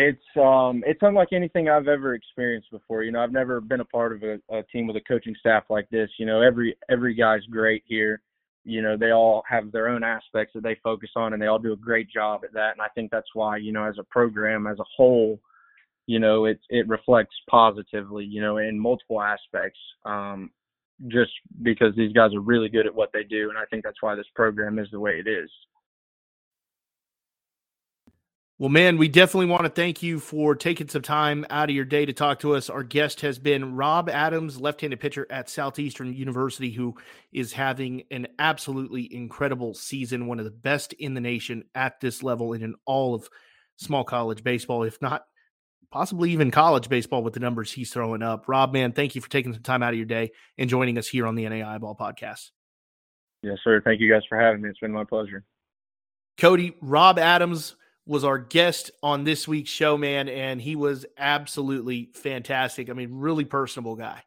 It's um it's unlike anything I've ever experienced before. You know, I've never been a part of a, a team with a coaching staff like this. You know, every every guy's great here. You know, they all have their own aspects that they focus on and they all do a great job at that. And I think that's why, you know, as a program as a whole, you know, it it reflects positively, you know, in multiple aspects. Um just because these guys are really good at what they do and I think that's why this program is the way it is. Well, man, we definitely want to thank you for taking some time out of your day to talk to us. Our guest has been Rob Adams, left handed pitcher at Southeastern University, who is having an absolutely incredible season, one of the best in the nation at this level and in all of small college baseball, if not possibly even college baseball with the numbers he's throwing up. Rob, man, thank you for taking some time out of your day and joining us here on the NAIA Ball podcast. Yes, sir. Thank you guys for having me. It's been my pleasure. Cody, Rob Adams was our guest on this week's show, man, and he was absolutely fantastic. I mean, really personable guy.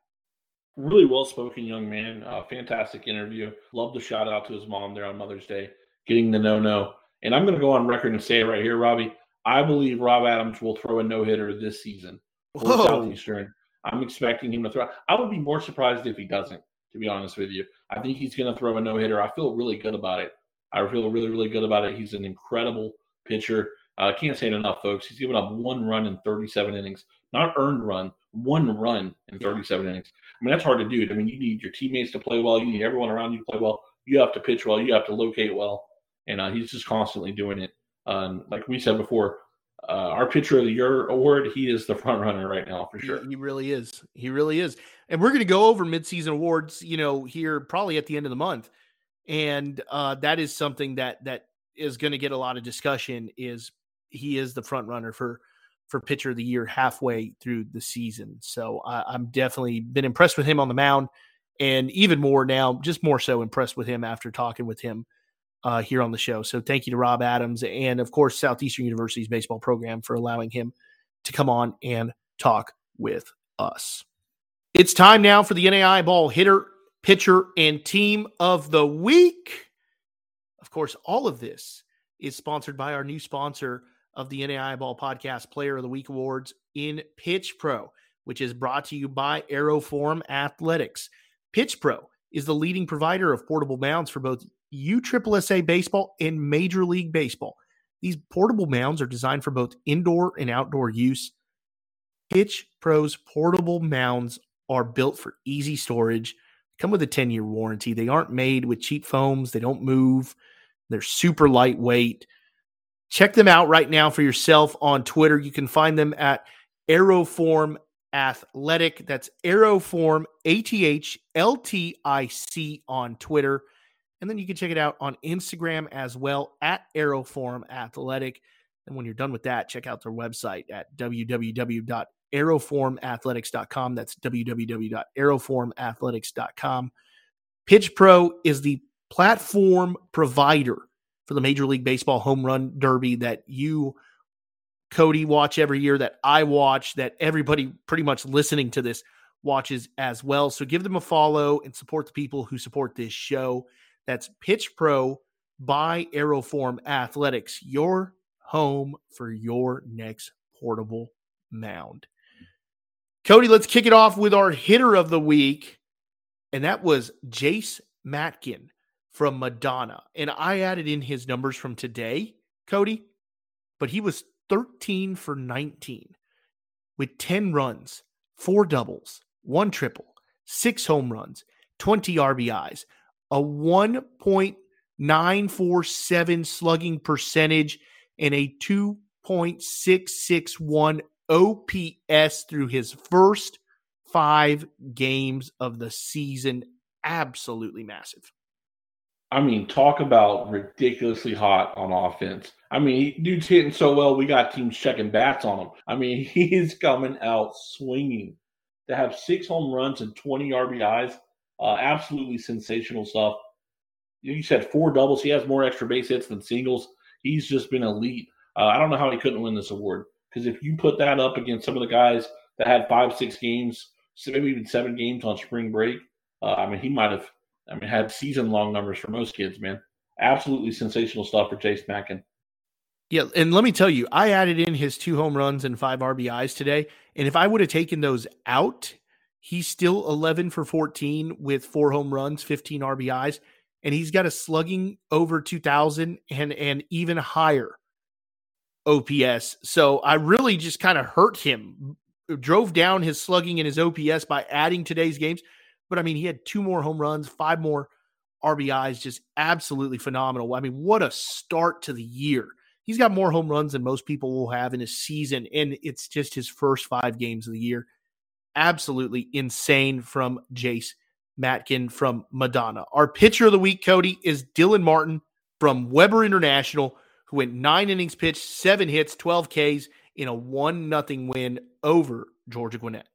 Really well spoken young man. Uh, fantastic interview. Love the shout out to his mom there on Mother's Day, getting the no no. And I'm going to go on record and say it right here, Robbie. I believe Rob Adams will throw a no hitter this season for Whoa. Southeastern. I'm expecting him to throw. I would be more surprised if he doesn't, to be honest with you. I think he's going to throw a no hitter. I feel really good about it. I feel really, really good about it. He's an incredible pitcher. I uh, can't say it enough, folks. He's given up one run in 37 innings, not earned run, one run in 37 innings. I mean, that's hard to do. I mean, you need your teammates to play well. You need everyone around you to play well. You have to pitch well. You have to locate well. And uh, he's just constantly doing it. Um, like we said before, uh, our pitcher of the year award, he is the front runner right now for sure. He, he really is. He really is. And we're going to go over midseason awards, you know, here probably at the end of the month. And uh, that is something that that is going to get a lot of discussion is he is the front runner for for pitcher of the year halfway through the season. So I, I'm definitely been impressed with him on the mound, and even more now, just more so impressed with him after talking with him uh, here on the show. So thank you to Rob Adams and of course Southeastern University's baseball program for allowing him to come on and talk with us. It's time now for the NAIA ball hitter, pitcher, and team of the week. Of course, all of this is sponsored by our new sponsor of the NAIA Ball Podcast Player of the Week Awards in Pitch Pro. which is brought to you by Aeroform Athletics. Pitch Pro is the leading provider of portable mounds for both USSSA baseball and Major League Baseball. These portable mounds are designed for both indoor and outdoor use. Pitch Pro's portable mounds are built for easy storage, come with a 10 year warranty. They aren't made with cheap foams, they don't move, they're super lightweight. Check them out right now for yourself on Twitter. You can find them at Aeroform Athletic. That's Aeroform A T H L T I C on Twitter. And then you can check it out on Instagram as well at Aeroform Athletic. And when you're done with that, check out their website at www.aeroformathletics.com. That's www.aeroformathletics.com. Pitch Pro is the platform provider for the Major League Baseball home run derby that you, Cody, watch every year, that I watch, that everybody pretty much listening to this watches as well. So give them a follow and support the people who support this show. That's Pitch Pro by Aeroform Athletics, your home for your next portable mound. Cody, let's kick it off with our hitter of the week. And that was Jace Matkin from Madonna. And I added in his numbers from today, Cody, but he was 13 for 19 with 10 runs, four doubles, one triple, six home runs, 20 RBIs, a 1.947 slugging percentage, and a 2.661 OPS through his first five games of the season. Absolutely massive. I mean, talk about ridiculously hot on offense. I mean, dude's hitting so well, we got teams checking bats on him. I mean, he's coming out swinging. To have six home runs and 20 RBIs, uh, absolutely sensational stuff. You said four doubles. He has more extra base hits than singles. He's just been elite. Uh, I don't know how he couldn't win this award because if you put that up against some of the guys that had five, six games, maybe even seven games on spring break, uh, I mean, he might have I mean, had season long numbers for most kids, man. Absolutely sensational stuff for Jace Matkin. Yeah, and let me tell you, I added in his two home runs and five RBIs today. And if I would have taken those out, he's still 11 for 14 with four home runs, 15 RBIs, and he's got a slugging over 2000 and and even higher OPS. So I really just kind of hurt him. Drove down his slugging and his OPS by adding today's games but I mean, he had two more home runs, five more RBIs, just absolutely phenomenal. I mean, what a start to the year. He's got more home runs than most people will have in a season, and it's just his first five games of the year. Absolutely insane from Jace Matkin from Madonna. Our pitcher of the week, Cody, is Dylan Martin from Webber International, who went nine innings pitched, seven hits, 12 Ks in a one nothing win over Georgia Gwinnett.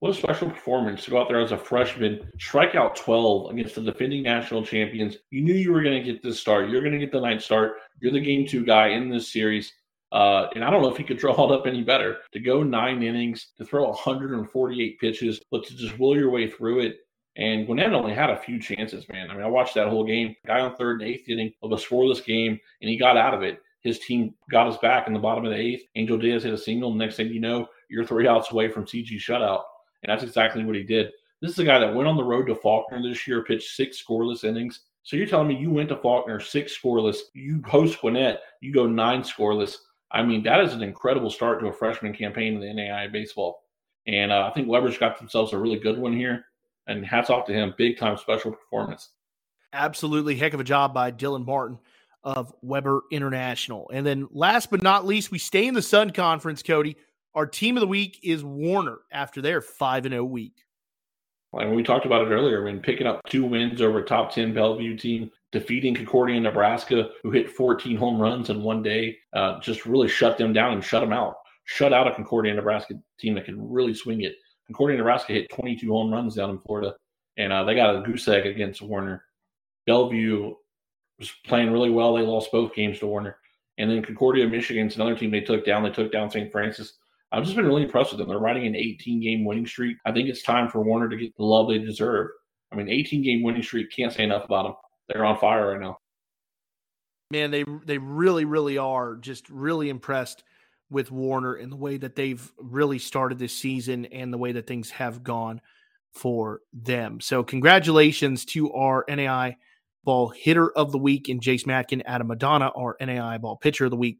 What a special performance to go out there as a freshman, strike out 12 against the defending national champions. You knew you were going to get this start. You're going to get the ninth start. You're the game two guy in this series. Uh, and I don't know if he could draw it up any better. To go nine innings, to throw 148 pitches, but to just will your way through it. And Gwinnett only had a few chances, man. I mean, I watched that whole game. Guy on third and eighth inning of a scoreless game, and he got out of it. His team got us back in the bottom of the eighth. Angel Diaz hit a single. next thing you know, you're three outs away from CG shutout. And that's exactly what he did. This is a guy that went on the road to Faulkner this year, pitched six scoreless innings. So you're telling me you went to Faulkner six scoreless, you host Gwinnett, you go nine scoreless. I mean, that is an incredible start to a freshman campaign in the NAIA baseball. And uh, I think Webber's got themselves a really good one here. And hats off to him. Big time special performance. Absolutely. Heck of a job by Dylan Martin of Webber International. And then last but not least, we stay in the Sun Conference, Cody. Our team of the week is Warner after their 5 and 0 week. And we talked about it earlier. Mean, picking up two wins over top 10 Bellevue team, defeating Concordia, Nebraska, who hit 14 home runs in one day, uh, just really shut them down and shut them out. Shut out a Concordia, Nebraska team that can really swing it. Concordia, Nebraska hit 22 home runs down in Florida, and uh, they got a goose egg against Warner. Bellevue was playing really well. They lost both games to Warner. And then Concordia, Michigan's another team they took down. They took down St. Francis I've just been really impressed with them. They're riding an 18 game winning streak. I think it's time for Warner to get the love they deserve. I mean, 18 game winning streak, can't say enough about them. They're on fire right now. Man, they they really, really are just really impressed with Warner and the way that they've really started this season and the way that things have gone for them. So, congratulations to our NAIA ball hitter of the week in Jace Matkin, Adam Madonna, our NAIA ball pitcher of the week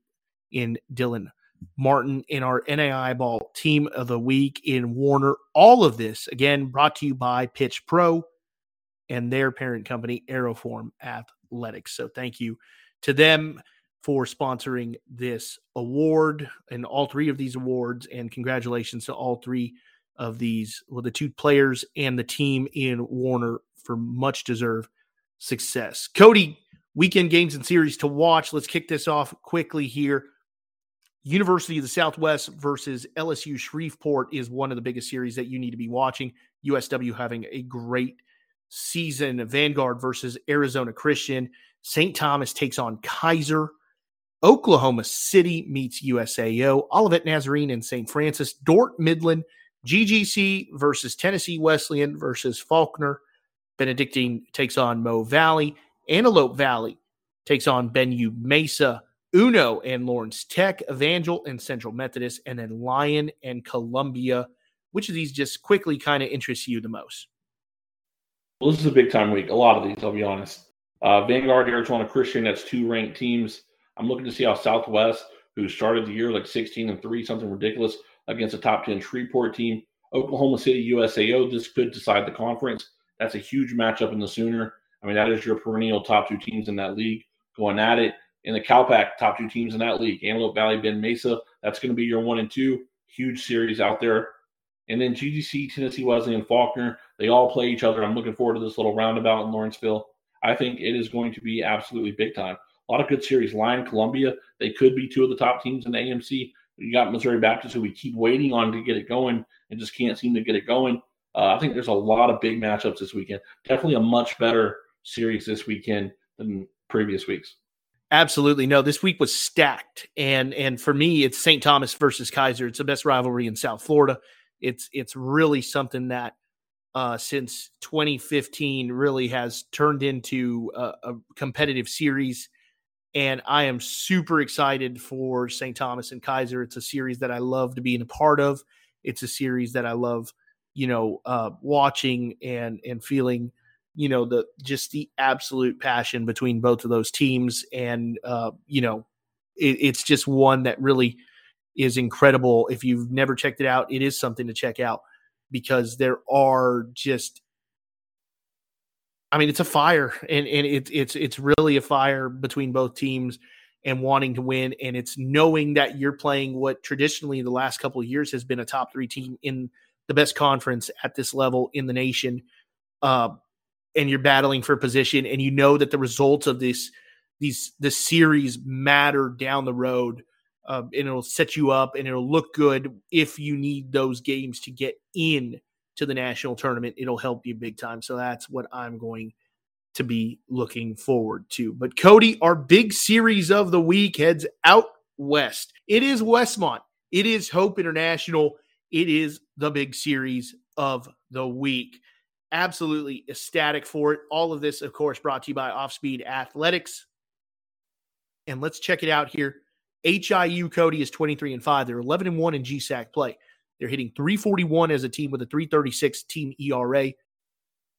in Dylan Martin, in our NAIA ball team of the week in Warner. All of this, again, brought to you by Pitch Pro and their parent company, Aeroform Athletics. So, thank you to them for sponsoring this award and all three of these awards. And congratulations to all three of these, well, the two players and the team in Warner for much deserved success. Cody, weekend games and series to watch. Let's kick this off quickly here. University of the Southwest versus LSU Shreveport is one of the biggest series that you need to be watching. USW having a great season. Vanguard versus Arizona Christian. St. Thomas takes on Keiser. Oklahoma City meets USAO, Olivet Nazarene and St. Francis, Dordt Midland, GGC versus Tennessee Wesleyan versus Faulkner. Benedictine takes on Mo Valley. Antelope Valley takes on BenU Mesa. Uno and Lawrence Tech, Evangel and Central Methodist, and then Lyon and Columbia. Which of these just quickly kind of interests you the most? Well, this is a big time week. A lot of these, I'll be honest. Uh, Vanguard, Arizona Christian, that's two ranked teams. I'm looking to see how Southwest, who started the year like 16 and 3, something ridiculous, against a top 10 Shreveport team. Oklahoma City USAO, this could decide the conference. That's a huge matchup in the Sooner. I mean, that is your perennial top two teams in that league going at it. In the CalPAC, top two teams in that league, Antelope Valley, Ben Mesa. That's going to be your one and two. Huge series out there. And then GGC, Tennessee Wesleyan, Faulkner, they all play each other. I'm looking forward to this little roundabout in Lawrenceville. I think it is going to be absolutely big time a lot of good series. Lyon, Columbia, they could be two of the top teams in the AMC. You got Missouri Baptist, who we keep waiting on to get it going and just can't seem to get it going. Uh, I think there's a lot of big matchups this weekend. Definitely a much better series this weekend than previous weeks. Absolutely. No, this week was stacked. And and for me, it's St. Thomas versus Keiser. It's the best rivalry in South Florida. It's it's really something that uh, since 2015 really has turned into a, a competitive series and I am super excited for St. Thomas and Keiser. It's a series that I love to be a part of. It's a series that I love, you know, uh, watching and and feeling, you know, the just the absolute passion between both of those teams, and uh, you know, it, it's just one that really is incredible. If you've never checked it out, it is something to check out because there are just I mean, it's a fire, and and it's it's it's really a fire between both teams and wanting to win, and it's knowing that you're playing what traditionally the last couple of years has been a top three team in the best conference at this level in the nation, uh, and you're battling for position, and you know that the results of this these the series matter down the road. Uh, and it'll set you up and it'll look good if you need those games to get in to the national tournament, it'll help you big time. So that's what I'm going to be looking forward to. But Cody, our big series of the week heads out west. It is Westmont. It is Hope International. It is the big series of the week. Absolutely ecstatic for it. All of this, of course, brought to you by Offspeed Athletics. And let's check it out here. HIU Cody is 23 and 5. They're 11 and 1 in GSAC play. They're hitting 341 as a team with a 336 team ERA.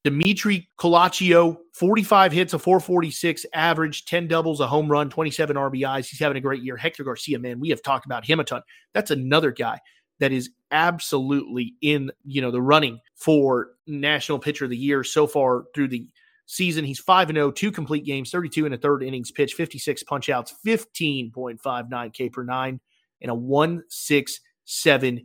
Dimitri Colaccio, 45 hits, a 446 average, 10 doubles, a home run, 27 RBIs. He's having a great year. Hector Garcia, man, we have talked about him a ton. That's another guy that is absolutely in, you know, the running for National Pitcher of the Year so far through the season. He's 5 and 0, two complete games, 32 and a third innings pitch, 56 punch outs, 15.59 K per 9 and a 167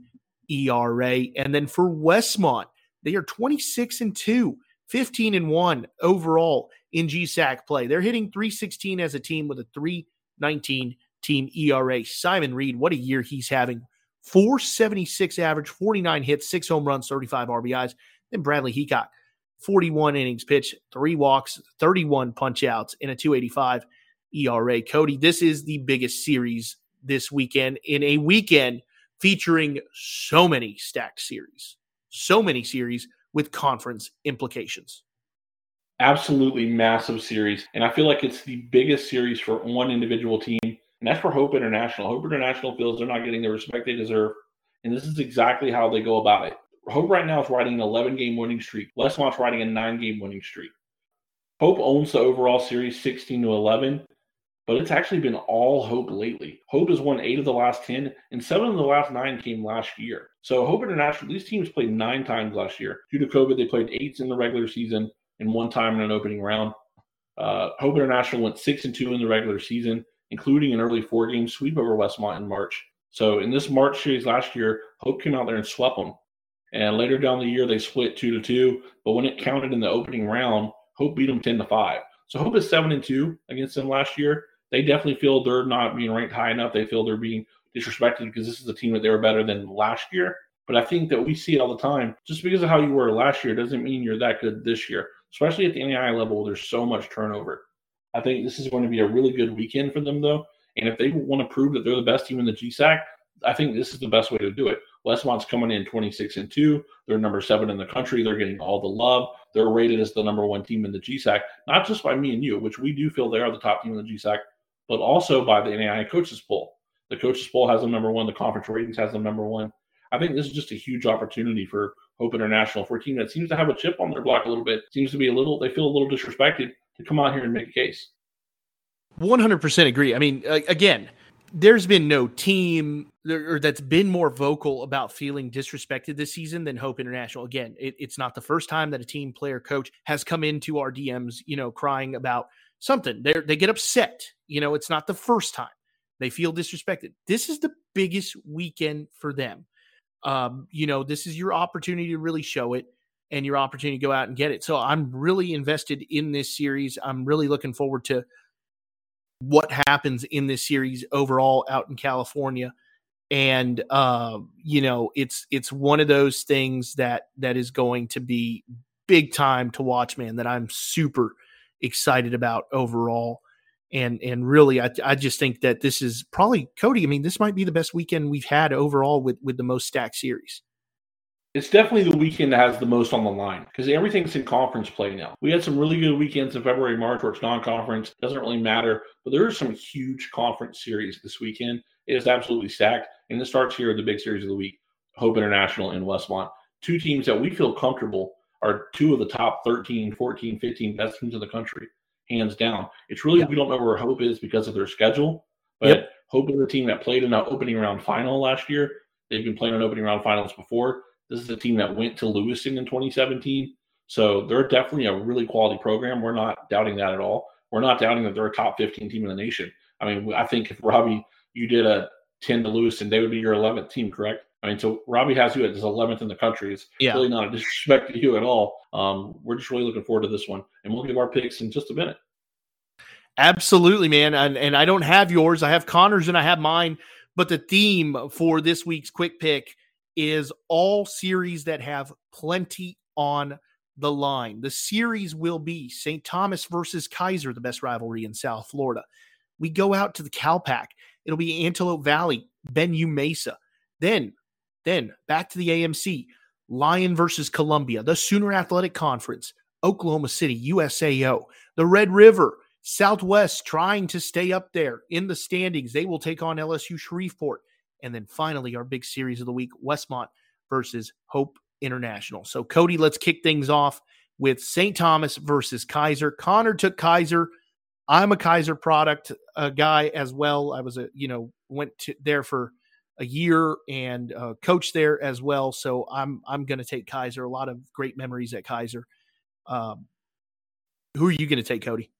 ERA. And then for Westmont, they are 26 and 2, 15 and 1 overall in GSAC play. They're hitting 316 as a team with a 319 team ERA. Simon Reed, what a year he's having. 476 average, 49 hits, six home runs, 35 RBIs. Then Bradley Heacock, 41 innings pitched, three walks, 31 punch outs, and a 285 ERA. Cody, this is the biggest series this weekend in a weekend featuring so many stacked series, so many series with conference implications. Absolutely massive series. And I feel like it's the biggest series for one individual team. And that's for Hope International. Hope International feels they're not getting the respect they deserve. And this is exactly how they go about it. Hope right now is riding an 11 game winning streak. Westmont's riding a nine game winning streak. Hope owns the overall series 16 to 11, but it's actually been all Hope lately. Hope has won eight of the last 10, and seven of the last nine came last year. So Hope International, these teams played nine times last year. Due to COVID, they played eight in the regular season and one time in an opening round. Uh, Hope International went six and two in the regular season, including an early four game sweep over Westmont in March. So in this March series last year, Hope came out there and swept them. And later down the year, they split two to two. But when it counted in the opening round, Hope beat them ten to five. So Hope is seven and two against them last year. They definitely feel they're not being ranked high enough. They feel they're being disrespected because this is a team that they were better than last year. But I think that we see it all the time. Just because of how you were last year doesn't mean you're that good this year especially at the NAIA level, there's so much turnover. I think this is going to be a really good weekend for them, though. And if they want to prove that they're the best team in the GSAC, I think this is the best way to do it. Westmont's coming in 26 and 2. They're number seven in the country. They're getting all the love. They're rated as the number one team in the GSAC, not just by me and you, which we do feel they are the top team in the GSAC, but also by the NAIA coaches poll. The coaches poll has them number one. The conference ratings has them number one. I think this is just a huge opportunity for Hope International for a team that seems to have a chip on their block a little bit, seems to be a little, they feel a little disrespected to come out here and make a case. 100% agree. I mean, again, there's been no team that's been more vocal about feeling disrespected this season than Hope International. Again, it, it's not the first time that a team player coach has come into our DMs, you know, crying about something. They they get upset. You know, it's not the first time they feel disrespected. This is the biggest weekend for them um, you know, this is your opportunity to really show it and your opportunity to go out and get it. So I'm really invested in this series. I'm really looking forward to what happens in this series overall out in California. And uh, you know, it's it's one of those things that that is going to be big time to watch, man. That I'm super excited about overall and and really I, I just think that this is probably cody i mean this might be the best weekend we've had overall with with the most stacked series it's definitely the weekend that has the most on the line because everything's in conference play now. We had some really good weekends in February, March where it's non-conference. Doesn't really matter, but there are some huge conference series this weekend. It is absolutely stacked, and it starts here at the big series of the week: Hope International and Westmont. Two teams that we feel comfortable are two of the top 13, 14, 15 best teams in the country hands down. It's really we don't know where Hope is because of their schedule, but yep. Hope is a team that played in an opening round final last year. They've been playing in opening round finals before. This is a team that went to Lewiston in 2017, so they're definitely a really quality program. We're not doubting that at all. We're not doubting that they're a top 15 team in the nation. I mean, I think if Robbie, you did a 10 to Lewiston, they would be your 11th team, correct? I mean, so Robbie has you as 11th in the country. It's yeah. really not a disrespect to you at all. Um, we're just really looking forward to this one, and we'll give our picks in just a minute. Absolutely, man. And, and I don't have yours. I have Connor's and I have mine. But the theme for this week's quick pick is all series that have plenty on the line. The series will be St. Thomas versus Keiser, the best rivalry in South Florida. We go out to the CalPAC. It'll be Antelope Valley, Ben BenU Mesa. Then, then back to the AMC, Lyon versus Columbia, the Sooner Athletic Conference, Oklahoma City, USAO, the Red River, Southwest trying to stay up there in the standings. They will take on LSU Shreveport. And then finally, our big series of the week Westmont versus Hope International. So, Cody, let's kick things off with St. Thomas versus Keiser. Connor took Keiser. I'm a Keiser product uh, guy as well. I was a, you know, went to there for a year and uh, coached there as well. So I'm I'm going to take Keiser. A lot of great memories at Keiser. Um, who are you going to take, Cody?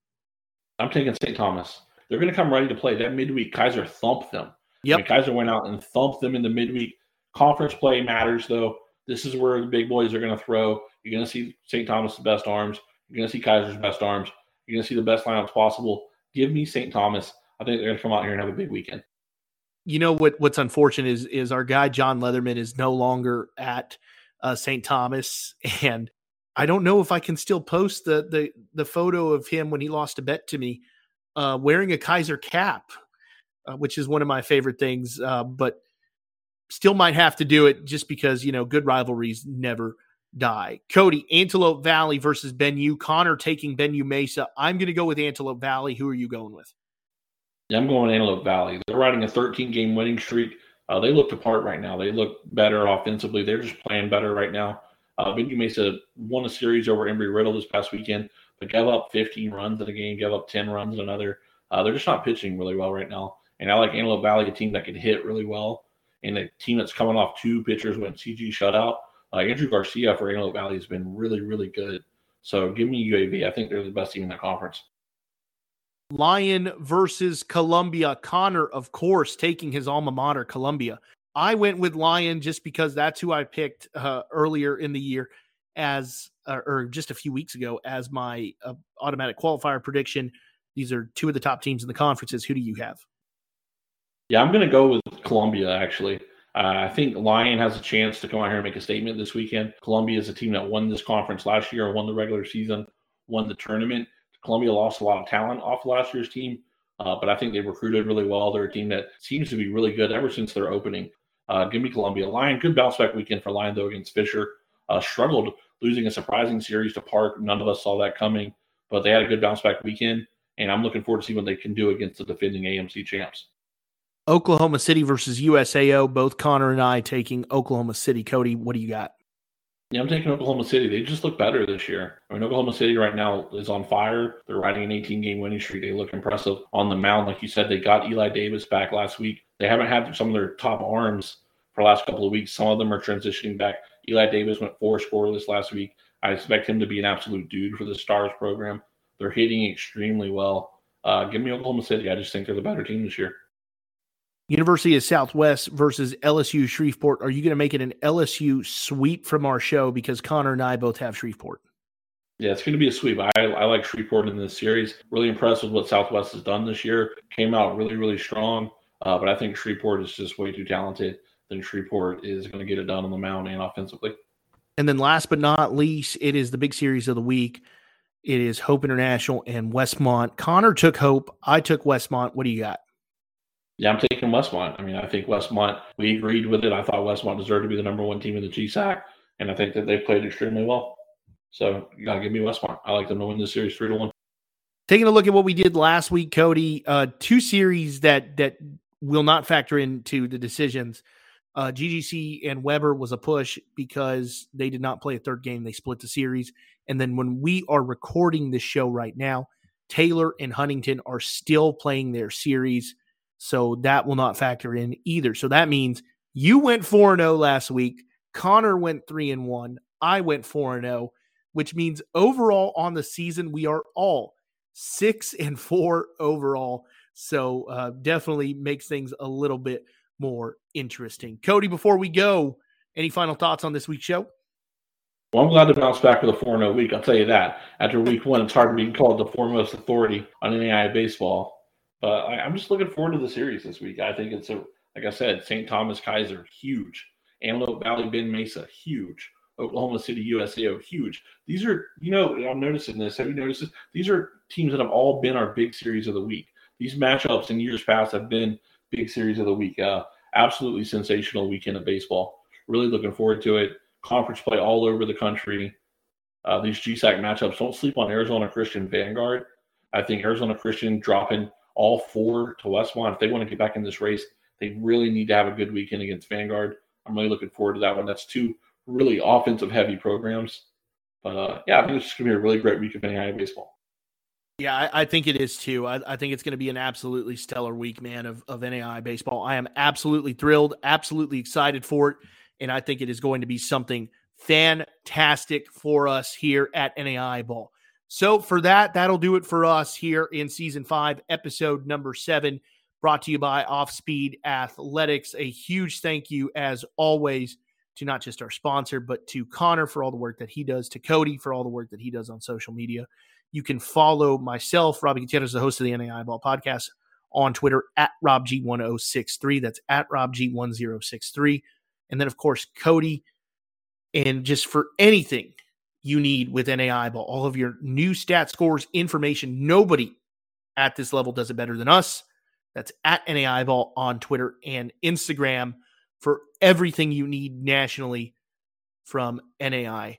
I'm taking St. Thomas. They're going to come ready to play. That midweek, Keiser thumped them. Yep. I mean, Keiser went out and thumped them in the midweek. Conference play matters, though. This is where the big boys are going to throw. You're going to see St. Thomas' best arms. You're going to see Keiser's best arms. You're going to see the best lineups possible. Give me St. Thomas. I think they're going to come out here and have a big weekend. You know what? What's unfortunate is is our guy John Leatherman is no longer at uh, St. Thomas, and I don't know if I can still post the the the photo of him when he lost a bet to me, uh, wearing a Keiser cap, uh, which is one of my favorite things. Uh, but still might have to do it just because you know good rivalries never die. Cody, Antelope Valley versus BenU. Connor taking BenU Mesa. I'm going to go with Antelope Valley. Who are you going with? Yeah, I'm going Antelope Valley. They're riding a 13 game winning streak. Uh, they look apart right now. They look better offensively. They're just playing better right now. Uh, Benji Mesa won a series over Embry Riddle this past weekend, but gave up 15 runs in a game, gave up 10 runs in another. Uh, they're just not pitching really well right now. And I like Antelope Valley, a team that can hit really well, and a team that's coming off two pitchers when CG shutout. Uh, Andrew Garcia for Antelope Valley has been really, really good. So give me UAV. I think they're the best team in the conference. Lyon versus Columbia. Connor, of course, taking his alma mater, Columbia. I went with Lyon just because that's who I picked uh, earlier in the year as, uh, or just a few weeks ago, as my uh, automatic qualifier prediction. These are two of the top teams in the conferences. Who do you have? Yeah, I'm going to go with Columbia, actually. Uh, I think Lyon has a chance to come out here and make a statement this weekend. Columbia is a team that won this conference last year, won the regular season, won the tournament. Columbia lost a lot of talent off last year's team, uh, but I think they recruited really well. They're a team that seems to be really good ever since their opening. Uh, give me Columbia. Lyon, good bounce back weekend for Lyon, though, against Fisher. Uh, struggled losing a surprising series to Park. None of us saw that coming, but they had a good bounce back weekend, and I'm looking forward to see what they can do against the defending AMC champs. Oklahoma City versus USAO. Both Connor and I taking Oklahoma City. Cody, what do you got? Yeah, I'm taking Oklahoma City. They just look better this year. I mean, Oklahoma City right now is on fire. They're riding an 18 game winning streak. They look impressive on the mound. Like you said, they got Eli Davis back last week. They haven't had some of their top arms for the last couple of weeks. Some of them are transitioning back. Eli Davis went four scoreless last week. I expect him to be an absolute dude for the Stars program. They're hitting extremely well. Uh, give me Oklahoma City. I just think they're the better team this year. University of Southwest versus LSU Shreveport. Are you going to make it an LSU sweep from our show because Connor and I both have Shreveport? Yeah, it's going to be a sweep. I, I like Shreveport in this series. Really impressed with what Southwest has done this year. Came out really, really strong. Uh, but I think Shreveport is just way too talented. Then Shreveport is going to get it done on the mound and offensively. And then last but not least, it is the big series of the week. It is Hope International and Westmont. Connor took Hope. I took Westmont. What do you got? Yeah, I'm taking Westmont. I mean, I think Westmont, we agreed with it. I thought Westmont deserved to be the number one team in the GSAC, and I think that they played extremely well. So you got to give me Westmont. I like them to win this series three to one. Taking a look at what we did last week, Cody, uh, two series that that will not factor into the decisions. Uh, GGC and Webber was a push because they did not play a third game. They split the series. And then when we are recording this show right now, Taylor and Huntington are still playing their series. So that will not factor in either. So that means you went 4 0 last week. Connor went 3 and 1. I went 4 0, which means overall on the season, we are all 6 and 4 overall. So uh, definitely makes things a little bit more interesting. Cody, before we go, any final thoughts on this week's show? Well, I'm glad to bounce back with a 4 0 week. I'll tell you that. After week one, it's hard to be called the foremost authority on NAIA baseball. But I, am just looking forward to the series this week. I think it's a, like I said, St. Thomas Keiser huge. Antelope Valley, Ben Mesa, huge. Oklahoma City, USAO, huge. These are, you know, I'm noticing this. Have you noticed this? These are teams that have all been our big series of the week. These matchups in years past have been big series of the week. Uh, absolutely sensational weekend of baseball. Really looking forward to it. Conference play all over the country. Uh, these GSAC matchups. Don't sleep on Arizona Christian Vanguard. I think Arizona Christian dropping all four to Westmont. If they want to get back in this race, they really need to have a good weekend against Vanguard. I'm really looking forward to that one. That's two really offensive heavy programs. But uh, yeah, I think it's going to be a really great week of NAIA baseball. Yeah, I, I, think it is too. I, I think it's going to be an absolutely stellar week, man, of, of NAIA baseball. I am absolutely thrilled, absolutely excited for it. And I think it is going to be something fantastic for us here at NAIA Ball. So, for that, that'll do it for us here in season five, episode number seven, brought to you by Offspeed Athletics. A huge thank you, as always, to not just our sponsor, but to Connor for all the work that he does, to Cody for all the work that he does on social media. You can follow myself, Robbie Gutierrez, the host of the NAIA Ball podcast, on Twitter at RobG1063. That's at RobG1063. And then, of course, Cody. And just for anything you need with NAIA Ball. All of your new stat scores, information. Nobody at this level does it better than us. That's at NAIA Ball on Twitter and Instagram for everything you need nationally from NAIA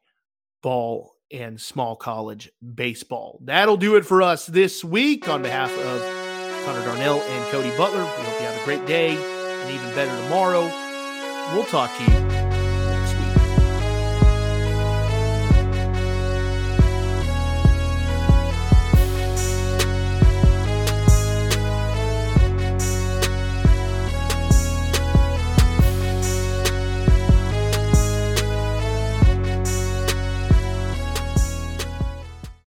Ball and small college baseball. That'll do it for us this week on behalf of Connor Darnell and Cody Butler. We hope you have a great day and even better tomorrow. We'll talk to you